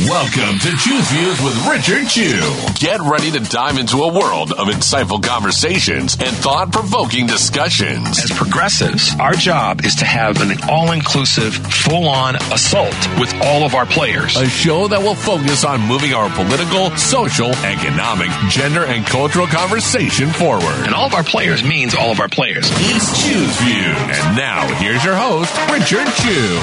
Welcome to Chew's Views with Richard Chew. Get ready to dive into a world of insightful conversations and thought provoking discussions. As progressives, our job is to have an all inclusive, full on assault with all of our players. A show that will focus on moving our political, social, economic, gender, and cultural conversation forward. And all of our players means all of our players. It's Chew's Views. And now, here's your host, Richard Chew.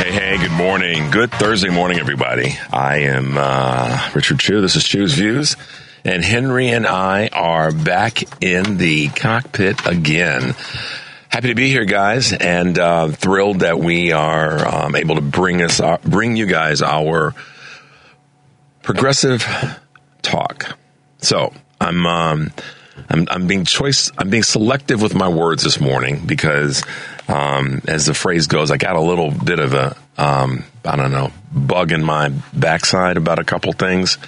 Hey, hey, good morning. Good Thursday morning, everybody. I am uh, Richard Chew. This is Chew's Views. And Henry and I are back in the cockpit again. Happy to be here, guys, and uh, thrilled that we are um, able to bring us, uh, bring you guys our progressive talk. So I'm, um, I'm, I'm being choice, I'm being selective with my words this morning because, um, as the phrase goes, I got a little bit of a, um, I don't know, bug in my backside about a couple things.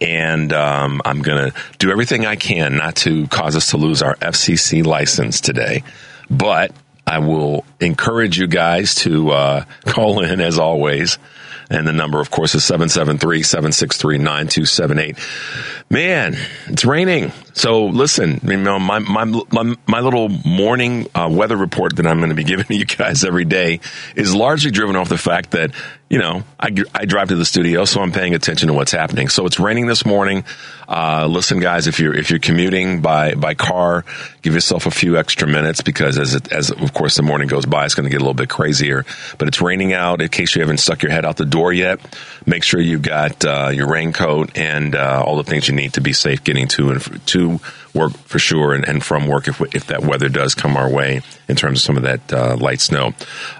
And um, I'm going to do everything I can not to cause us to lose our FCC license today. But I will encourage you guys to uh, call in as always. And the number, of course, is 773 763 9278. Man, it's raining. So listen, you know, my, my, my, my little morning uh, weather report that I'm going to be giving to you guys every day is largely driven off the fact that, you know, I, I drive to the studio, so I'm paying attention to what's happening. So it's raining this morning. Uh, listen, guys, if you're, if you're commuting by, by car, give yourself a few extra minutes because as it, as of course the morning goes by, it's going to get a little bit crazier, but it's raining out. In case you haven't stuck your head out the door yet, make sure you've got, uh, your raincoat and, uh, all the things you need to be safe getting to and to work for sure and, and from work if, if that weather does come our way in terms of some of that uh, light snow.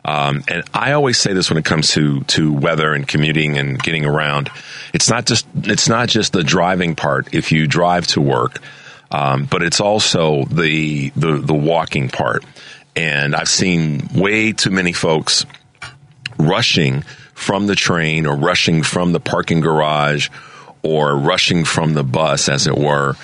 Um, and I always say this when it comes to to weather and commuting and getting around. It's not just it's not just the driving part. If you drive to work, um, but it's also the the the walking part. And I've seen way too many folks rushing from the train or rushing from the parking garage or rushing from the bus, as it were,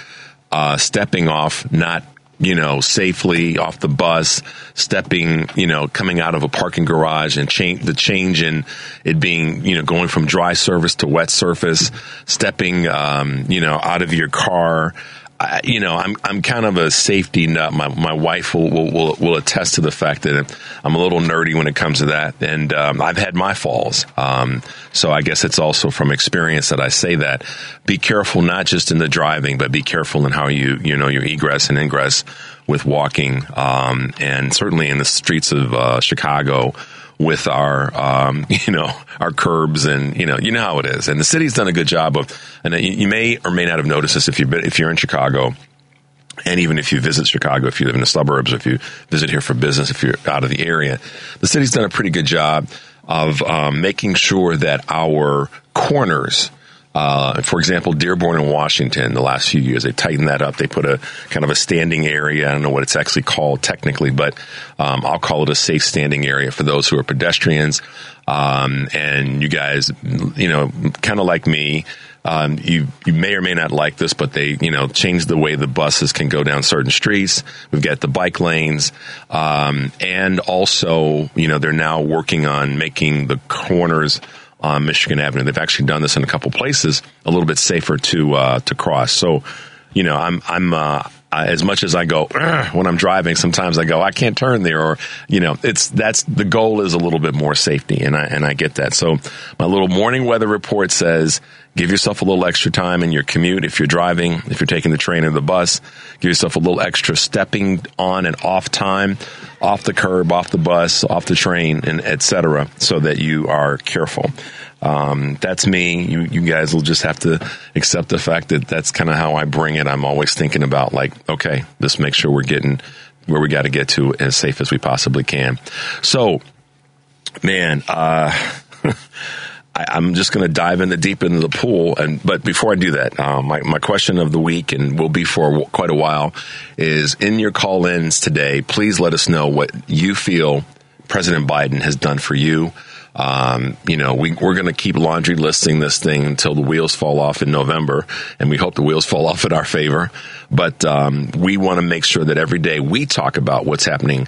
uh, stepping off, not you know, safely off the bus, stepping, you know, coming out of a parking garage and change the change in it being, you know, going from dry surface to wet surface, stepping, um, you know, out of your car, I, you know, I'm I'm kind of a safety nut. My my wife will, will will, will attest to the fact that I'm a little nerdy when it comes to that, and um, I've had my falls. Um, so I guess it's also from experience that I say that. Be careful, not just in the driving, but be careful in how you you know your egress and ingress with walking, um, and certainly in the streets of uh, Chicago with our, um, you know, our curbs and, you know, you know how it is. And the city's done a good job of, and you may or may not have noticed this if been, if you're in Chicago. And even if you visit Chicago, if you live in the suburbs, if you visit here for business, if you're out of the area, the city's done a pretty good job of um, making sure that our corners, uh, for example, Dearborn and Washington, the last few years, they tightened that up. They put a kind of a standing area. I don't know what it's actually called technically, but um, I'll call it a safe standing area for those who are pedestrians. Um, and you guys, you know, kind of like me, um, you you may or may not like this, but they you know changed the way the buses can go down certain streets. We've got the bike lanes, um, and also you know they're now working on making the corners on Michigan Avenue. They've actually done this in a couple places, a little bit safer to uh, to cross. So, you know, I'm I'm uh, as much as I go when I'm driving, sometimes I go I can't turn there, or you know, it's that's the goal is a little bit more safety, and I and I get that. So, my little morning weather report says give yourself a little extra time in your commute if you're driving, if you're taking the train or the bus. Give yourself a little extra stepping on and off time, off the curb, off the bus, off the train, and etc., so that you are careful. Um, that's me. You, you guys will just have to accept the fact that that's kind of how I bring it. I'm always thinking about like, okay, let's make sure we're getting where we got to get to as safe as we possibly can. So, man, uh, I, am just going to dive in the deep into the pool. And but before I do that, uh, my my question of the week and will be for quite a while is in your call-ins today. Please let us know what you feel President Biden has done for you. Um, you know, we, we're going to keep laundry listing this thing until the wheels fall off in November, and we hope the wheels fall off in our favor. But um, we want to make sure that every day we talk about what's happening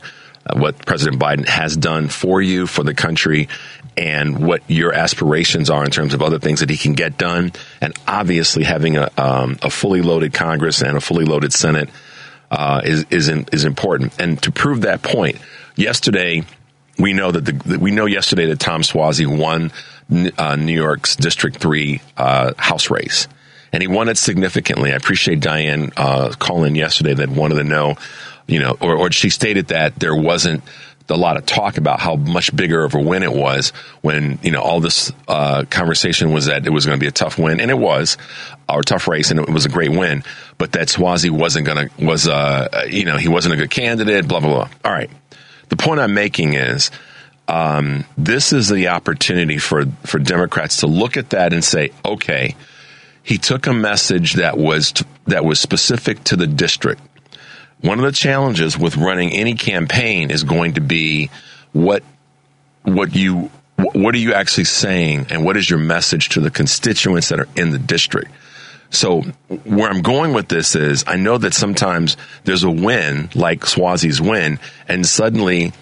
what President Biden has done for you, for the country, and what your aspirations are in terms of other things that he can get done. And obviously, having a, um, a fully loaded Congress and a fully loaded Senate uh, is is, in, is important. And to prove that point, yesterday we know that the we know yesterday that Tom Suozzi won uh, New York's District Three uh, House race, and he won it significantly. I appreciate Diane uh, calling yesterday that wanted to know, you know, or, or she stated that there wasn't a lot of talk about how much bigger of a win it was when you know all this uh, conversation was that it was going to be a tough win, and it was, or tough race, and it was a great win. But that Suozzi wasn't going to was uh, you know he wasn't a good candidate. Blah blah blah. All right, the point I'm making is. Um, this is the opportunity for, for Democrats to look at that and say, okay, he took a message that was t- that was specific to the district one of the challenges with running any campaign is going to be what what you what are you actually saying and what is your message to the constituents that are in the district? So where i'm going with this is i know that sometimes there's a win like suozzi's win and suddenly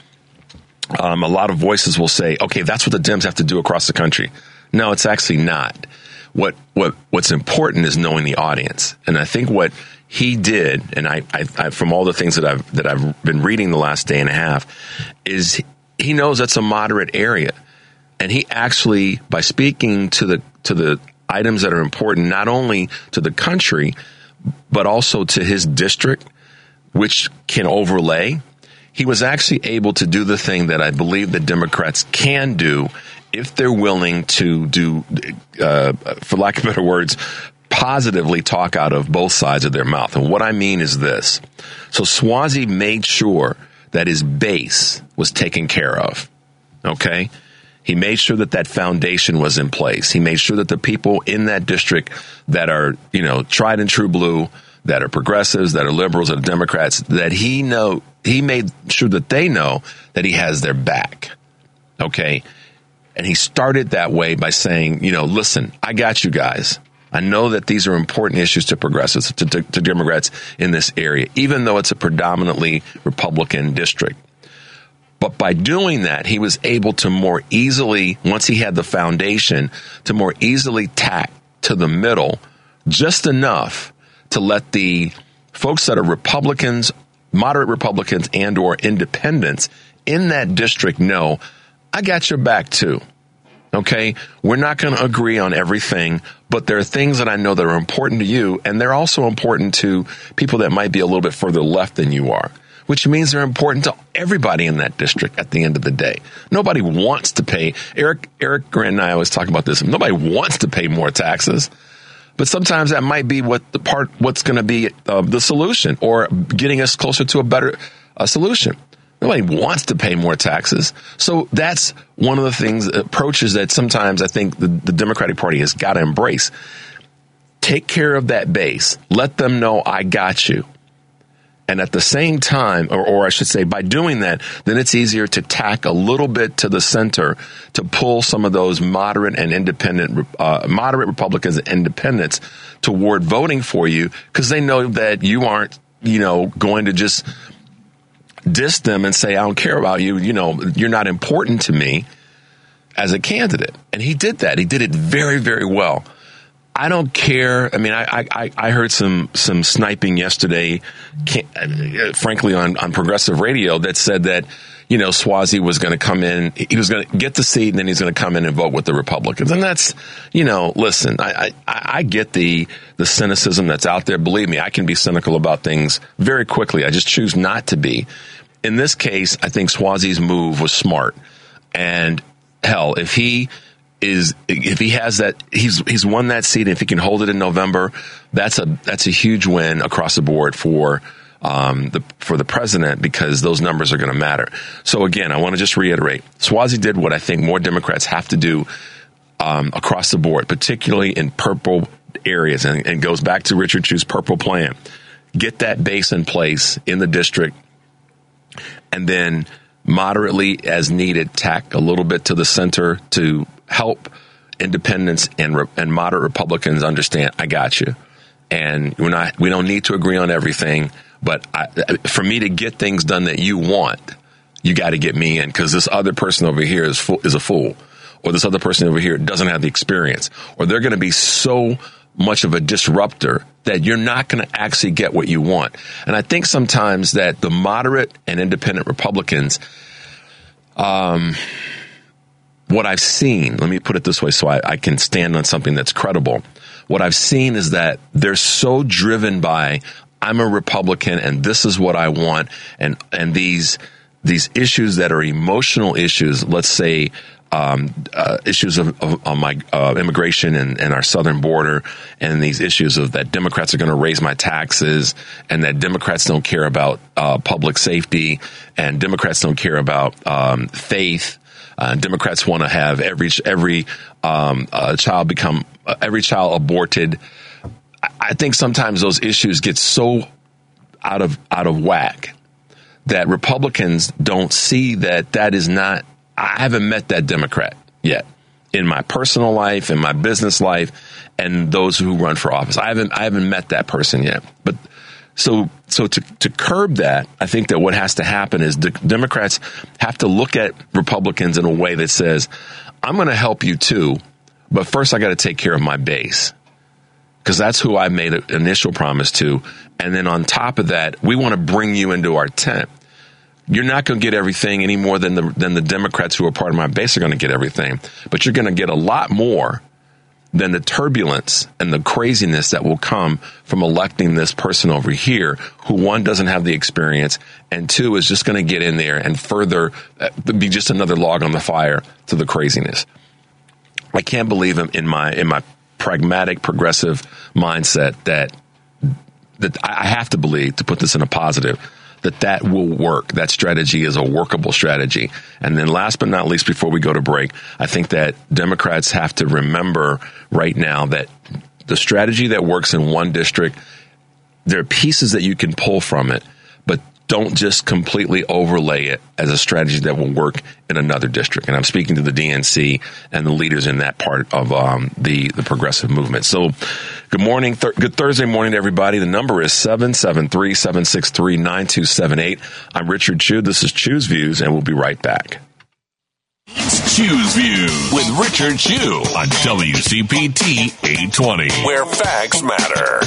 um, a lot of voices will say okay that's what the dems have to do across the country. No it's actually not. What what what's important is knowing the audience. And i think what he did, and I, I, I, from all the things that I've that I've been reading the last day and a half, is he knows that's a moderate area, and he actually by speaking to the to the items that are important not only to the country but also to his district, which can overlay. He was actually able to do the thing that I believe the Democrats can do if they're willing to do, uh, for lack of better words, positively talk out of both sides of their mouth. And what I mean is this. So Suozzi made sure that his base was taken care of. Okay. He made sure that that foundation was in place. He made sure that the people in that district that are, you know, tried and true blue, that are progressives, that are liberals, that are Democrats, that he know, he made sure that they know that he has their back. Okay. And he started that way by saying, you know, listen, I got you guys. I know that these are important issues to progressives, to, to, to Democrats in this area, even though it's a predominantly Republican district. But by doing that, he was able to more easily, once he had the foundation, to more easily tack to the middle just enough to let the folks that are Republicans, moderate Republicans and or independents in that district know, I got your back too. Okay. We're not going to agree on everything, but there are things that I know that are important to you, and they're also important to people that might be a little bit further left than you are, which means they're important to everybody in that district at the end of the day. Nobody wants to pay. Eric, Eric Grant and I always talk about this. Nobody wants to pay more taxes. But sometimes that might be what the part, what's going to be uh, the solution or getting us closer to a better uh, solution. Nobody wants to pay more taxes. So that's one of the things, approaches that sometimes I think the, the Democratic Party has got to embrace. Take care of that base. Let them know I got you. And at the same time, or, or, I should say, by doing that, then it's easier to tack a little bit to the center to pull some of those moderate and independent, uh, moderate Republicans and independents toward voting for you because they know that you aren't, you know, going to just diss them and say, I don't care about you. You know, you're not important to me as a candidate. And he did that. He did it very, very well. I don't care. I mean, I, I, I heard some, some sniping yesterday, uh, frankly, on, on progressive radio that said that, you know, Suozzi was going to come in, he was going to get the seat and then he's going to come in and vote with the Republicans. And that's, you know, listen, I, I, I get the, the cynicism that's out there. Believe me, I can be cynical about things very quickly. I just choose not to be in this case, I think Suozzi's move was smart. And hell, if he is if he has that he's he's won that seat and if he can hold it in November, that's a that's a huge win across the board for um, the for the president because those numbers are going to matter. So again, I want to just reiterate: Suozzi did what I think more Democrats have to do um, across the board, particularly in purple areas, and, and goes back to Richard Chew's purple plan. Get that base in place in the district and then moderately as needed tack a little bit to the center to help independents and and moderate Republicans understand I got you, and we're not we don't need to agree on everything, but I, for me to get things done that you want, you got to get me in because this other person over here is fo- is a fool, or this other person over here doesn't have the experience, or they're going to be so much of a disruptor that you're not going to actually get what you want. And I think sometimes that the moderate and independent Republicans, um, what I've seen, let me put it this way so I, I can stand on something that's credible. What I've seen is that they're so driven by, I'm a Republican and this is what I want. And, and these, these issues that are emotional issues, let's say, um, uh, issues of, of, of my uh, immigration and, and, our southern border, and these issues of that Democrats are going to raise my taxes, and that Democrats don't care about uh, public safety, and Democrats don't care about um, faith. Uh, Democrats want to have every every um, uh, child become uh, every child aborted. I, think sometimes those issues get so out of out of whack that Republicans don't see that that is not I haven't met that Democrat yet in my personal life, in my business life, and those who run for office. I haven't I haven't met that person yet. But so so to to curb that, I think that what has to happen is the Democrats have to look at Republicans in a way that says, "I'm going to help you too, but first I got to take care of my base." Because that's who I made an initial promise to. And then on top of that, we want to bring you into our tent you're not going to get everything any more than the than the Democrats who are part of my base are going to get everything, but you're going to get a lot more than the turbulence and the craziness that will come from electing this person over here who one doesn't have the experience and two is just going to get in there and further uh, be just another log on the fire to the craziness. I can't believe him in my in my pragmatic progressive mindset that that I have to believe to put this in a positive that that will work. That strategy is a workable strategy. And then last but not least, before we go to break, I think that Democrats have to remember right now that the strategy that works in one district, there are pieces that you can pull from it, but don't just completely overlay it as a strategy that will work in another district. And I'm speaking to the DNC and the leaders in that part of um, the the progressive movement. So, good morning, th- good Thursday morning to everybody. The number is 773-763-9278. I'm Richard Chew. This is Chew's Views, and we'll be right back. It's Chew's Views with Richard Chew on WCPT 820, where facts matter.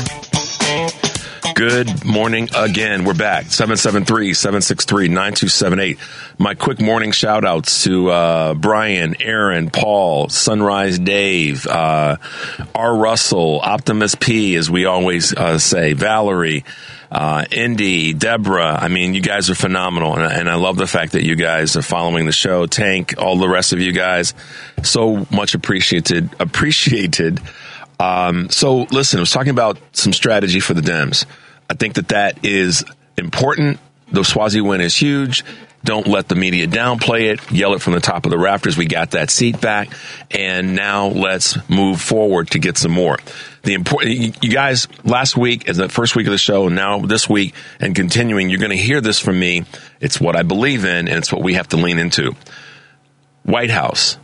Good morning again. We're back. 773-763-9278. My quick morning shout outs to uh, Brian, Aaron, Paul, Sunrise Dave, uh, R. Russell, Optimus P, as we always uh, say, Valerie, uh, Indy, Deborah. I mean, you guys are phenomenal. And, and I love the fact that you guys are following the show. Tank, all the rest of you guys. So much appreciated. Appreciated. Um, so listen, I was talking about some strategy for the Dems. I think that that is important. The Suozzi win is huge. Don't let the media downplay it. Yell it from the top of the rafters. We got that seat back, and now let's move forward to get some more. The important, you guys, last week as the first week of the show, now this week and continuing, you're going to hear this from me. It's what I believe in, and it's what we have to lean into. White House,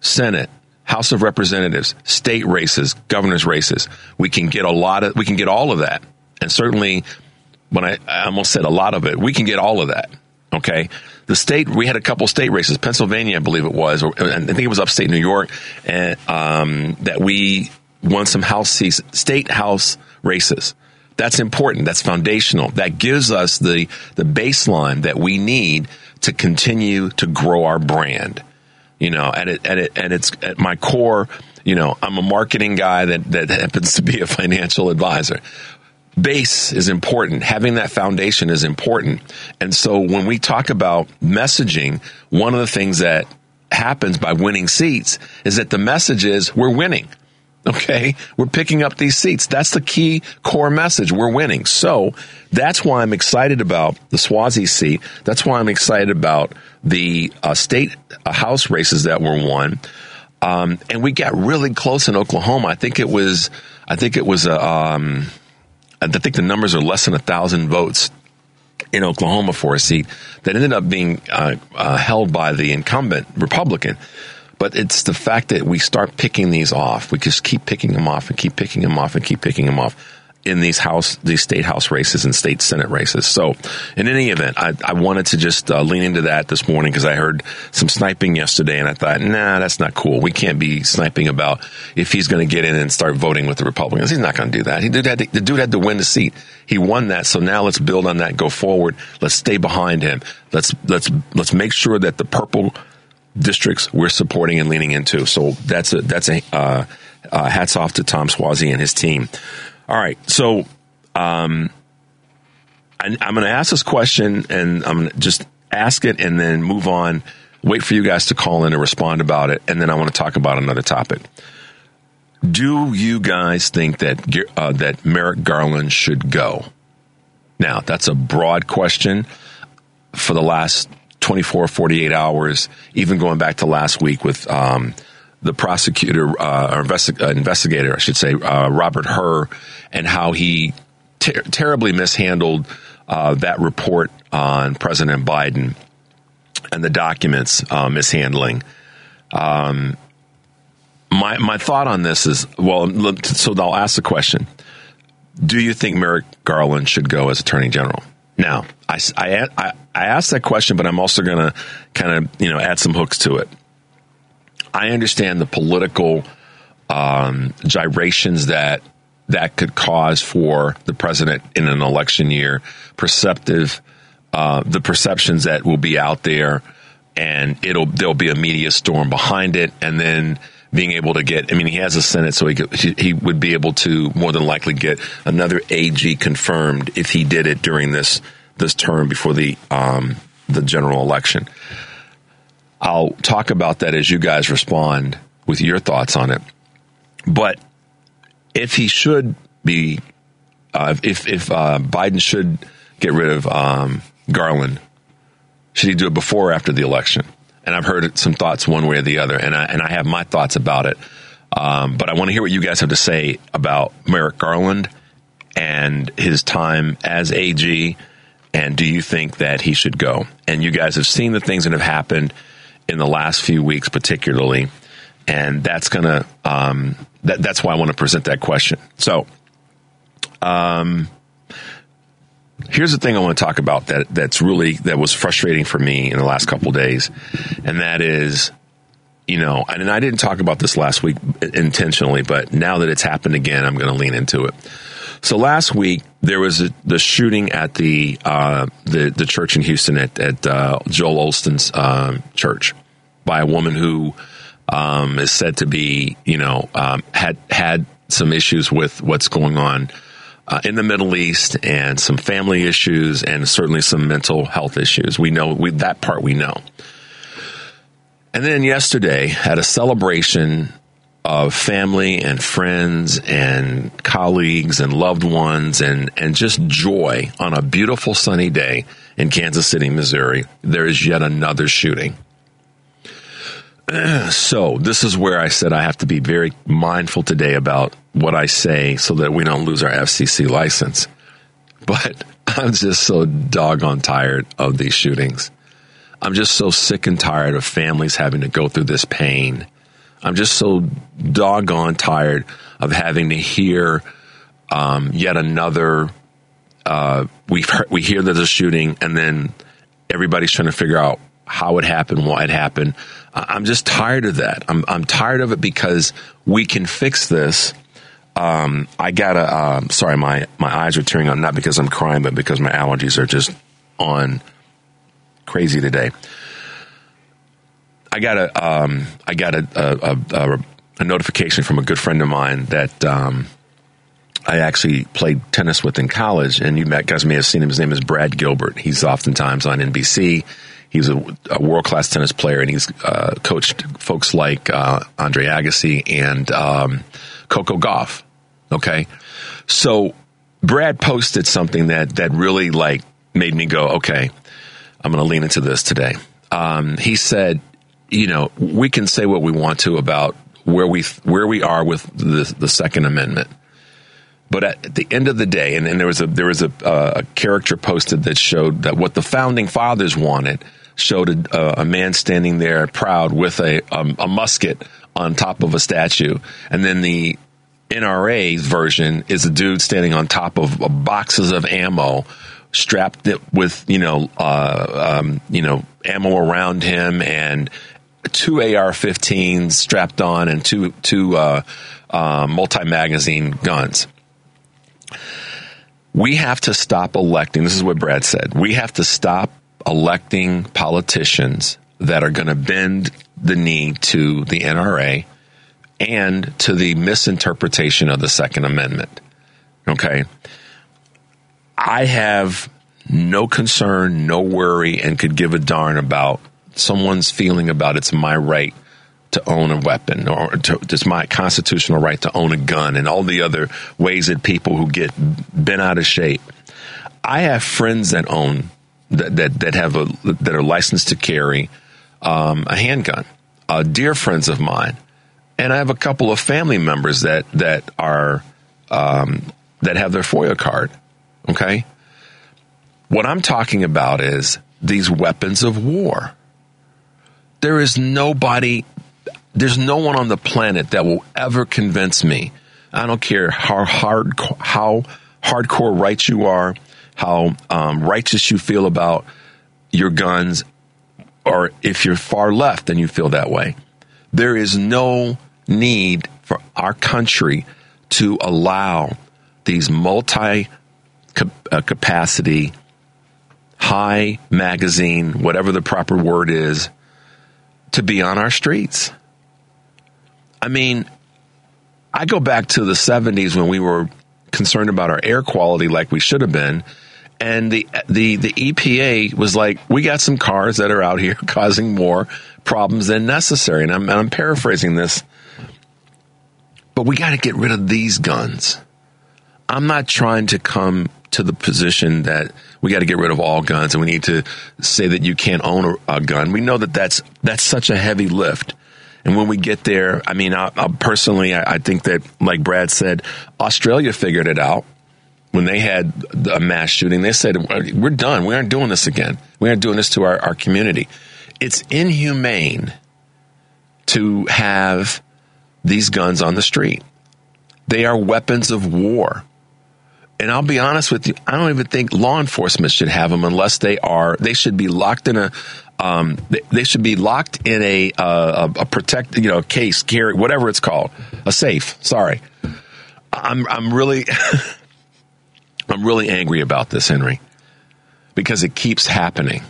Senate, House of Representatives, state races, governor's races. We can get a lot of, we can get all of that and certainly when I, I almost said a lot of it, we can get all of that. Okay. The state, we had a couple state races, Pennsylvania, I believe it was, or I think it was upstate New York, and, um, that we won some house seats, state house races. That's important. That's foundational. That gives us the, the baseline that we need to continue to grow our brand. You know, and it, and it, and it's at my core, you know, I'm a marketing guy that, that happens to be a financial advisor base is important. Having that foundation is important. And so when we talk about messaging, one of the things that happens by winning seats is that the message is we're winning. Okay. We're picking up these seats. That's the key core message. We're winning. So that's why I'm excited about the Suozzi seat. That's why I'm excited about the uh, state uh, house races that were won. Um, and we got really close in Oklahoma. I think it was, I think it was a, um, I think the numbers are less than a thousand votes in Oklahoma for a seat that ended up being uh, uh, held by the incumbent Republican. But it's the fact that we start picking these off. We just keep picking them off and keep picking them off and keep picking them off. in these house, these state house races and state senate races. So, in any event, I, I wanted to just uh, lean into that this morning because I heard some sniping yesterday, and I thought, nah, that's not cool. We can't be sniping about if he's going to get in and start voting with the Republicans. He's not going to do that. He did to, the dude had to win the seat. He won that, so now let's build on that, go forward. Let's stay behind him. Let's let's let's make sure that the purple districts we're supporting and leaning into. So that's a that's a uh, uh, hats off to Tom Suozzi and his team. All right, so um, I, I'm going to ask this question, and I'm going to just ask it, and then move on. Wait for you guys to call in and respond about it, and then I want to talk about another topic. Do you guys think that uh, that Merrick Garland should go? Now, that's a broad question. For the last 24, 48 hours, even going back to last week with um, the prosecutor uh, or investi- uh, investigator, I should say, uh, Robert Hur, and how he ter- terribly mishandled uh, that report on President Biden and the documents uh, mishandling. Um, my my thought on this is well, so I'll ask the question: Do you think Merrick Garland should go as Attorney General? Now, I, I, I, asked that question, but I'm also going to kind of you know add some hooks to it. I understand the political um, gyrations that that could cause for the president in an election year, perceptive, uh, the perceptions that will be out there, and it'll there'll be a media storm behind it, and then being able to get. I mean, he has a Senate, so he could, he would be able to more than likely get another AG confirmed if he did it during this this term before the um, the general election. I'll talk about that as you guys respond with your thoughts on it. But if he should be, uh, if if uh, Biden should get rid of um, Garland, should he do it before or after the election? And I've heard some thoughts one way or the other, and I and I have my thoughts about it. Um, but I want to hear what you guys have to say about Merrick Garland and his time as AG. And do you think that he should go? And you guys have seen the things that have happened in the last few weeks, particularly, and that's gonna um, that, that's why I want to present that question. So, um, here's the thing I want to talk about that that's really that was frustrating for me in the last couple days, and that is, you know, and I didn't talk about this last week intentionally, but now that it's happened again, I'm going to lean into it. So last week there was a, the shooting at the uh, the the church in Houston at, at uh, Joel Osteen's uh, church by a woman who um, is said to be you know um, had had some issues with what's going on uh, in the Middle East and some family issues and certainly some mental health issues. We know we, that part we know. And then yesterday at a celebration of family and friends and colleagues and loved ones and, and just joy on a beautiful sunny day in Kansas City, Missouri, there is yet another shooting. So, this is where I said I have to be very mindful today about what I say so that we don't lose our FCC license. But I'm just so doggone tired of these shootings. I'm just so sick and tired of families having to go through this pain I'm just so doggone tired of having to hear um, yet another. Uh, we we hear there's a shooting, and then everybody's trying to figure out how it happened, why it happened. I'm just tired of that. I'm I'm tired of it because we can fix this. Um, I gotta. Um, sorry, my my eyes are tearing up not because I'm crying, but because my allergies are just on crazy today. I got a um, I got a, a, a, a, notification from a good friend of mine that um, I actually played tennis with in college, and you guys may have seen him. His name is Brad Gilbert. He's oftentimes on NBC. He's a, a world class tennis player, and he's uh, coached folks like uh, Andre Agassi and um, Coco Gauff. Okay, so Brad posted something that that really like made me go, okay, I'm going to lean into this today. Um, he said you know, we can say what we want to about where we where we are with the, the Second Amendment. But at the end of the day, and, and there was a there was a, uh, a, character posted that showed that what the founding fathers wanted showed a, a man standing there proud with a, a, musket on top of a statue, and then the NRA version is a dude standing on top of boxes of ammo, strapped with you know uh, um, you know ammo around him and two AR-15s strapped on and two two uh, uh, multi-magazine guns. We have to stop electing. This is what Brad said. We have to stop electing politicians that are going to bend the knee to the NRA and to the misinterpretation of the Second Amendment. Okay. I have no concern, no worry, and could give a darn about someone's feeling about it's my right to own a weapon or to, it's my constitutional right to own a gun and all the other ways that people who get bent out of shape. I have friends that own that that, that have a that are licensed to carry um, a handgun. Uh, dear friends of mine and I have a couple of family members that that are um, that have their FOID card. Okay, what I'm talking about is these weapons of war. There is nobody, there's no one on the planet that will ever convince me. I don't care how hard how hardcore right you are, how um, righteous you feel about your guns, or if you're far left and you feel that way. There is no need for our country to allow these multi uh, capacity, high magazine, whatever the proper word is, to be on our streets. I mean, I go back to the 70s when we were concerned about our air quality like we should have been. And the, the, the EPA was like, we got some cars that are out here causing more problems than necessary. And I'm, and I'm paraphrasing this but we got to get rid of these guns. I'm not trying to come to the position that we got to get rid of all guns and we need to say that you can't own a, a gun. We know that that's that's such a heavy lift. And when we get there, I mean, I, I personally, I, I think that, like Brad said, Australia figured it out when they had a mass shooting. They said, "We're done. We aren't doing this again. We aren't doing this to our, our community." It's inhumane to have these guns on the street. They are weapons of war. And I'll be honest with you, I don't even think law enforcement should have them unless they are, they should be locked in a, um, they, should be locked in a, uh, a, a protect, you know, case, carry, whatever it's called, a safe. Sorry. I'm, I'm really, I'm really angry about this, Henry, because it keeps happening.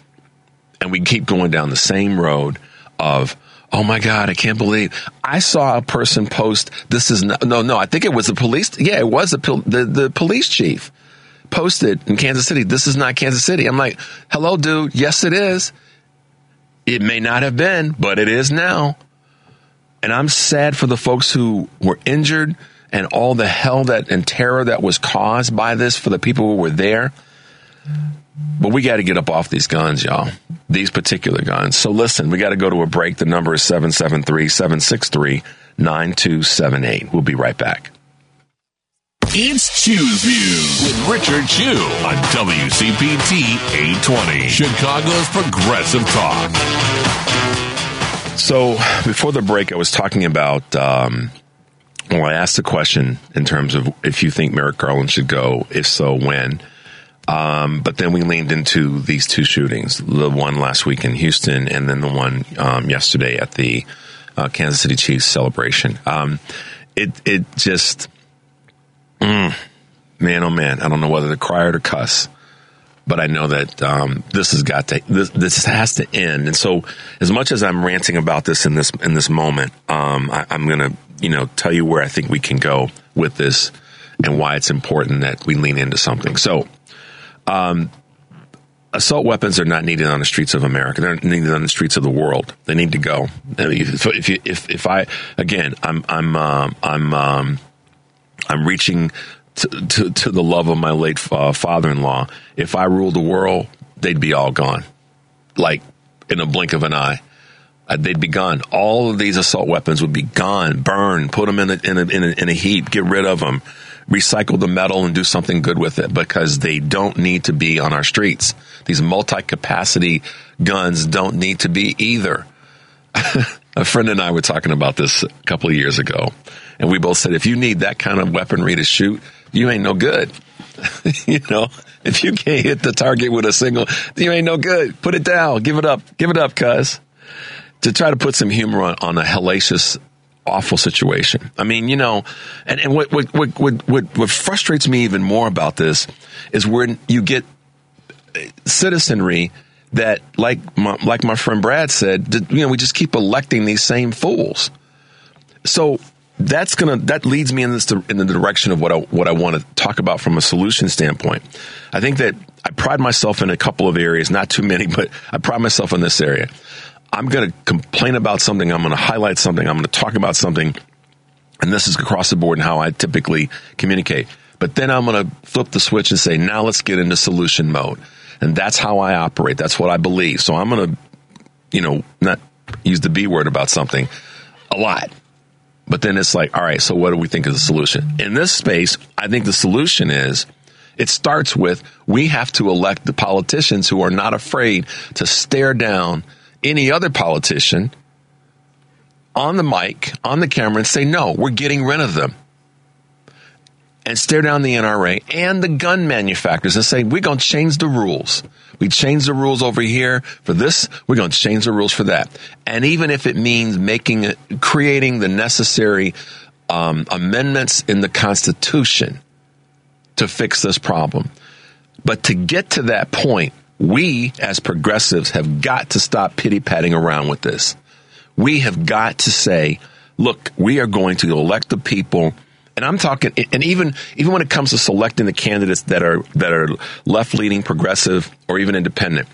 And we keep going down the same road of, Oh my God, I can't believe I saw a person post. This is not, no, no, I think it was the police. Yeah, it was the, the, the police chief posted in Kansas City. This is not Kansas City. I'm like, hello, dude. Yes, it is. It may not have been, but it is now. And I'm sad for the folks who were injured and all the hell that and terror that was caused by this for the people who were there. But we got to get up off these guns, y'all. These particular guns. So listen, we got to go to a break. The number is 773 763 9278. We'll be right back. It's Chew's View with Richard Chew on WCPT 820, Chicago's Progressive Talk. So before the break, I was talking about. Um, well, I asked the question in terms of if you think Merrick Garland should go. If so, when? Um, but then we leaned into these two shootings, the one last week in Houston and then the one um, yesterday at the uh, Kansas City Chiefs celebration. Um, it, it just, mm, man, oh man, I don't know whether to cry or to cuss, but I know that um, this has got to, this, this has to end. And so as much as I'm ranting about this in this, in this moment, um, I, I'm going to, you know, tell you where I think we can go with this and why it's important that we lean into something. So, um, assault weapons are not needed on the streets of America. They're needed on the streets of the world. They need to go. If if if, if I again, I'm I'm um, I'm um, I'm reaching to, to, to the love of my late uh, father-in-law. If I ruled the world, they'd be all gone, like in a blink of an eye. Uh, they'd be gone. All of these assault weapons would be gone, Burn, put them in a, in a, in a, in a heap, get rid of them recycle the metal and do something good with it because they don't need to be on our streets. These multi capacity guns don't need to be either. a friend and I were talking about this a couple of years ago, And we both said, if you need that kind of weaponry to shoot, you ain't no good. you know, if you can't hit the target with a single, you ain't no good. Put it down. Give it up. Give it up, cuz. To try to put some humor on, on a hellacious, awful situation. I mean, you know, and, and what, what, what, what, what frustrates me even more about this is when you get uh, citizenry that, like my, like my friend Brad said, you know, we just keep electing these same fools. So that's gonna that leads me in this in the direction of what I what I want to talk about from a solution standpoint. I think that I pride myself in a couple of areas, not too many, but I pride myself in this area. I'm going to complain about something. I'm going to highlight something. I'm going to talk about something, and this is across the board and how I typically communicate. But then I'm going to flip the switch and say, now let's get into solution mode, and that's how I operate. That's what I believe. So I'm going to, you know, not use the B word about something a lot but then it's like, all right, so what do we think is the solution? In this space, I think the solution is it starts with we have to elect the politicians who are not afraid to stare down any other politician on the mic, on the camera, and say, no, we're getting rid of them. And stare down the NRA and the gun manufacturers and say, we're going to change the rules. We change the rules over here for this. We're going to change the rules for that. And even if it means making it, creating the necessary um, amendments in the Constitution to fix this problem. But to get to that point, we as progressives have got to stop pity patting around with this. We have got to say, look, we are going to elect the people and I'm talking, and even even when it comes to selecting the candidates that are that are left leaning, progressive, or even independent,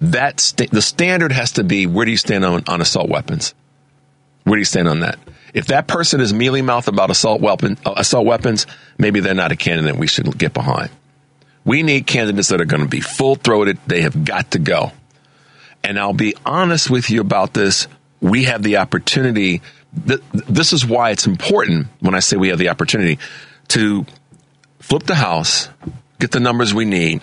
that st- the standard has to be where do you stand on, on assault weapons? Where do you stand on that? If that person is mealy mouthed about assault weapon uh, assault weapons, maybe they're not a candidate we should get behind. We need candidates that are going to be full throated. They have got to go. And I'll be honest with you about this. We have the opportunity this is why it's important when I say we have the opportunity to flip the House, get the numbers we need,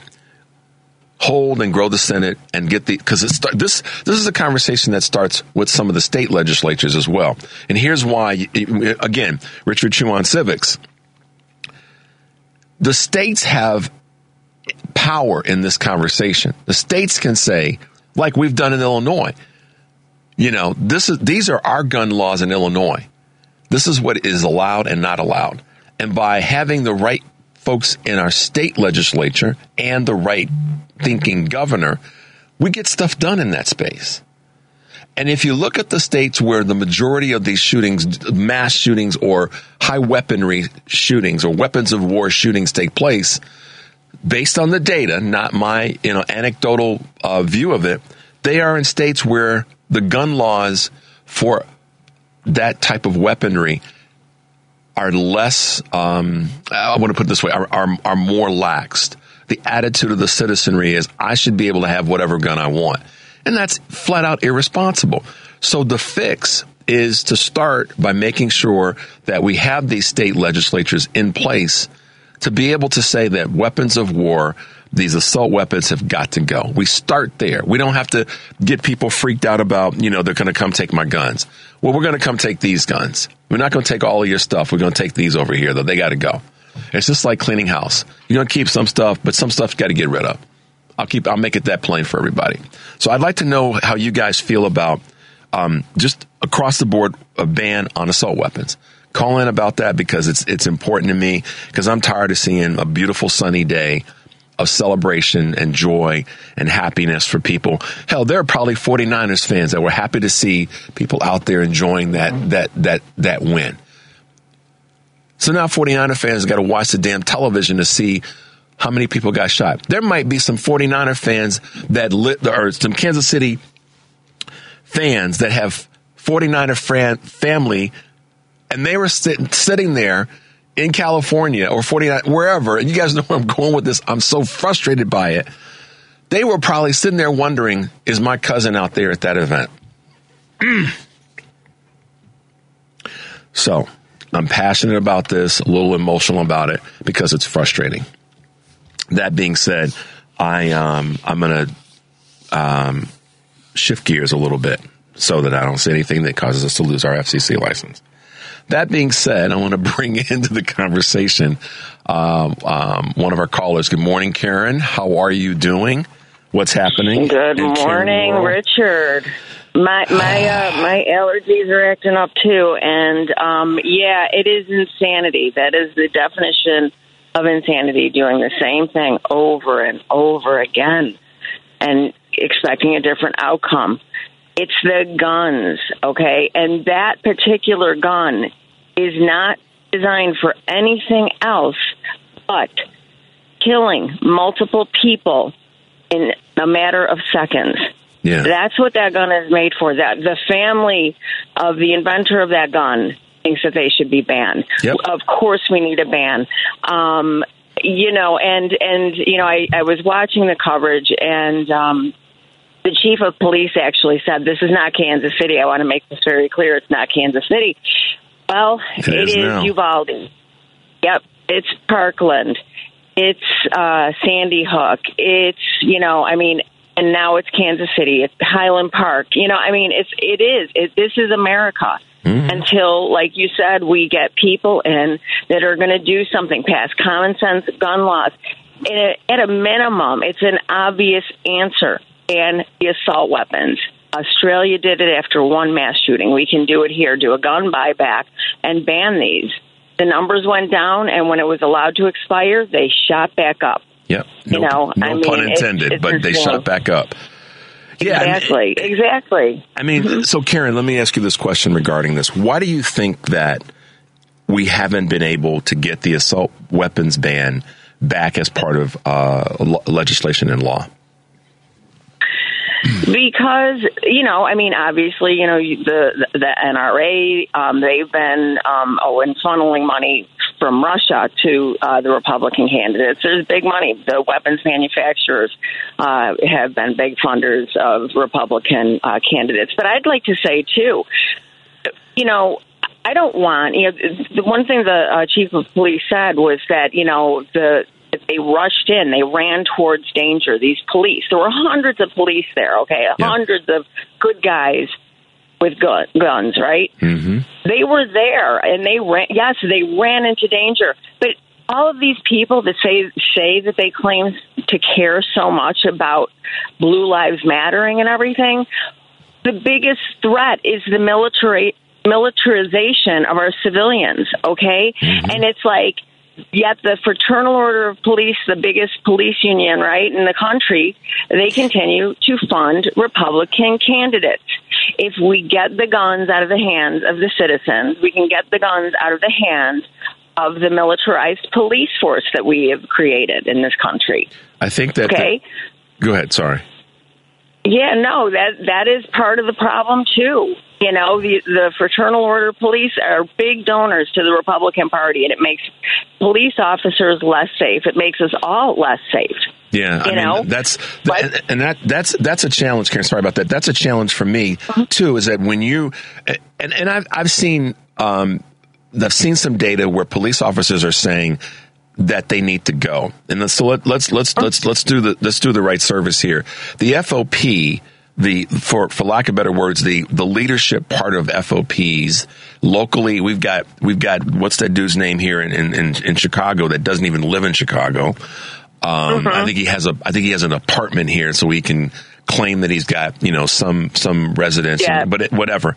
hold and grow the Senate, and get the because this this is a conversation that starts with some of the state legislatures as well. And here's why. Again, Richard Chew on civics. The states have power in this conversation. The states can say, like we've done in Illinois, you know, this is these are our gun laws in Illinois. This is what is allowed and not allowed. And by having the right folks in our state legislature and the right thinking governor, we get stuff done in that space. And if you look at the states where the majority of these shootings, mass shootings or high weaponry shootings or weapons of war shootings take place, based on the data, not my you know anecdotal uh, view of it, they are in states where the gun laws for that type of weaponry are less, um, I want to put it this way, are, are, are more laxed. The attitude of the citizenry is, I should be able to have whatever gun I want. And that's flat out irresponsible. So the fix is to start by making sure that we have these state legislatures in place to be able to say that weapons of war these assault weapons have got to go. We start there. We don't have to get people freaked out about, you know, they're going to come take my guns. Well, we're going to come take these guns. We're not going to take all of your stuff. We're going to take these over here, though. They got to go. It's just like cleaning house. You're going to keep some stuff, but some stuff's got to get rid of. I'll keep, I'll make it that plain for everybody. So I'd like to know how you guys feel about, um, just across the board, a ban on assault weapons call in about that because it's it's important to me because I'm tired of seeing a beautiful sunny day of celebration and joy and happiness for people. Hell, there are probably 49ers fans that were happy to see people out there enjoying that that that that win. So now 49er fans got to watch the damn television to see how many people got shot. There might be some 49er fans that lit the or some Kansas City fans that have 49er fan, family and they were sit, sitting there in California or 49, wherever, and you guys know where I'm going with this. I'm so frustrated by it. They were probably sitting there wondering, is my cousin out there at that event? so I'm passionate about this, a little emotional about it because it's frustrating. That being said, I, um, I'm going to, um, shift gears a little bit so that I don't say anything that causes us to lose our FCC license. That being said, I want to bring into the conversation um, um, one of our callers. Good morning, Karen. How are you doing? What's happening? Good morning, Richard. My my uh, my allergies are acting up too, and um, yeah, it is insanity. That is the definition of insanity. Doing the same thing over and over again, and expecting a different outcome. It's the guns, okay, and that particular gun is not designed for anything else but killing multiple people in a matter of seconds. Yeah. That's what that gun is made for. That the family of the inventor of that gun thinks that they should be banned. Yep. Of course, we need a ban. Um, you know, and and you know, I, I was watching the coverage, and um, the chief of police actually said, "This is not Kansas City." I want to make this very clear. It's not Kansas City. Well, It it is is. Uvalde. Yep, it's Parkland. It's uh, Sandy Hook. It's you know, I mean, and now it's Kansas City. It's Highland Park. You know, I mean, it's it is. It, this is America. Until, like you said, we get people in that are going to do something, pass common sense gun laws. And at a minimum, it's an obvious answer. And the assault weapons. Australia did it after one mass shooting. We can do it here. Do a gun buyback and ban these. The numbers went down, and when it was allowed to expire, they shot back up. Yep. You No, know, no I mean, pun it's- intended, it's but they shot back up. Yeah, I mean- exactly. exactly. I mean, so Karen, let me ask you this question regarding this. Why do you think that we haven't been able to get the assault weapons ban back as part of uh, legislation and law? Because you know, I mean, obviously, you know, the the NRA um, they've been um, oh, and funneling money from Russia to uh, the Republican candidates. There's big money. The weapons manufacturers uh, have been big funders of Republican uh, candidates. But I'd like to say too, you know. I don't want, you know, the one thing the uh, chief of police said was that, you know, the they rushed in, they ran towards danger. These police, there were hundreds of police there, okay, Yeah. hundreds of good guys with gun, guns, right? Mm-hmm. They were there, and they ran. Yes, they ran into danger, but all of these people that say say that they claim to care so much about Blue Lives Mattering and everything, the biggest threat is the military militarization of our civilians. Okay, and it's like. Yet the Fraternal Order of Police, the biggest police union, right, in the country, they continue to fund Republican candidates. If we get the guns out of the hands of the citizens, we can get the guns out of the hands of the militarized police force that we have created in this country. I think that. Okay? go ahead. Sorry. Yeah, no, that that is part of the problem too. You know, the the fraternal order police are big donors to the Republican Party, and it makes police officers less safe. It makes us all less safe. Yeah, I You mean, know? that's But- and, that that's that's a challenge. Karen, sorry about that. That's a challenge for me Uh-huh. too. Is that when you and and I've I've seen um, I've seen some data where police officers are saying that they need to go. And so let, let's let's let's let's do the let's do the right service here. The FOP, the for for lack of better words, the the leadership part of FOPs locally, we've got we've got what's that dude's name here in in, in, in Chicago that doesn't even live in Chicago. Um, I think he has a I think he has an apartment here, so he can claim that he's got you know some some residence, Yeah. but it, whatever.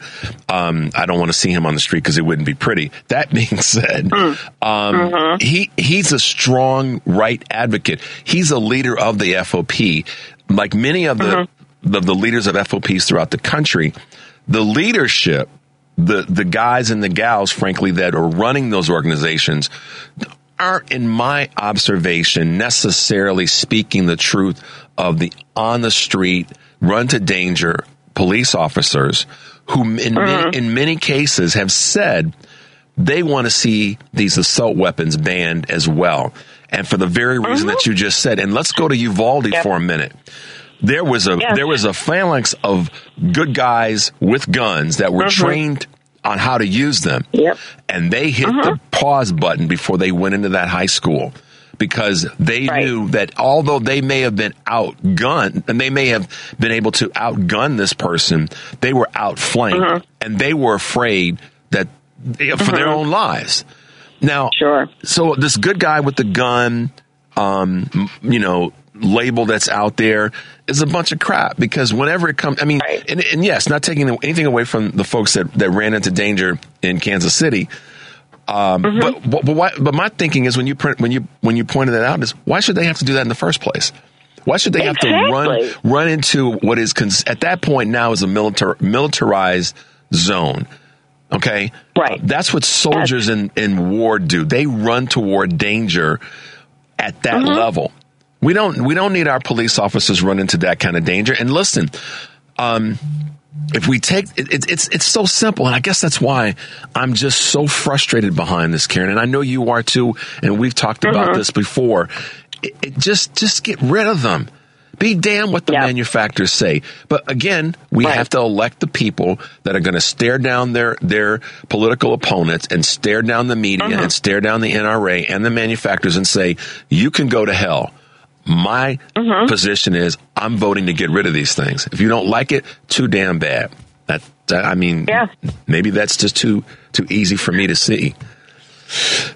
Um, I don't want to see him on the street because it wouldn't be pretty. That being said, um, he he's a strong right advocate. He's a leader of the FOP, like many of the of the leaders of FOPs throughout the country. The leadership, the the guys and the gals, frankly, that are running those organizations aren't, in my observation, necessarily speaking the truth of the on the street, run to danger police officers who, in, many, uh-huh. in many cases, have said they want to see these assault weapons banned as well. And for the very reason that uh-huh. you just said, and let's go to Uvalde Yep. for a minute. There was a Yes. there was a phalanx of good guys with guns that were mm-hmm. trained on how to use them. Yep. And they hit the mm-hmm. pause button before they went into that high school because they Right. knew that although they may have been outgunned and they may have been able to outgun this person, they were outflanked mm-hmm. and they were afraid that for their own lives. Now, Sure. so this good guy with the gun, um, you know, label that's out there is a bunch of crap because whenever it comes, I mean, Right. and, and yes, not taking anything away from the folks that, that ran into danger in Kansas City. Um, Mm-hmm. but, but, but, why, but my thinking is when you print, when you, when you pointed that out is why should they have to do that in the first place? Why should they have to run, run into what is cons- at that point now is a militar, militarized zone? Okay. Right. That's what soldiers in, in war do. They run toward danger at that Mm-hmm. level. We don't we don't need our police officers run into that kind of danger. And listen, um, if we take it, it, it's it's so simple, and I guess that's why I'm just so frustrated behind this, Karen. And I know you are too. And we've talked about Mm-hmm. this before. It, it just just get rid of them. Be damn what the Yeah. manufacturers say. But again, we Right. have to elect the people that are going to stare down their their political opponents and stare down the media Mm-hmm. and stare down the NRA and the manufacturers and say, "You can go to hell." My Mm-hmm. position is I'm voting to get rid of these things. If you don't like it, too damn bad. That, that I mean, Yeah. maybe that's just too too easy for me to see.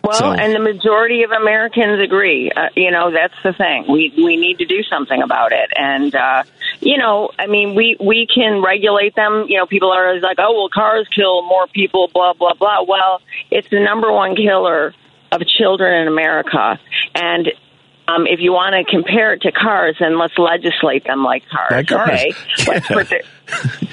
Well, So- and the majority of Americans agree. Uh, you know, that's the thing. We we need to do something about it. And uh, you know, I mean, we we can regulate them. You know, people are always like, "Oh, well, cars kill more people." Blah blah blah. Well, it's the number one killer of children in America, and. Um, if you want to compare it to cars, then let's legislate them like cars. Like cars. Okay, let's put the,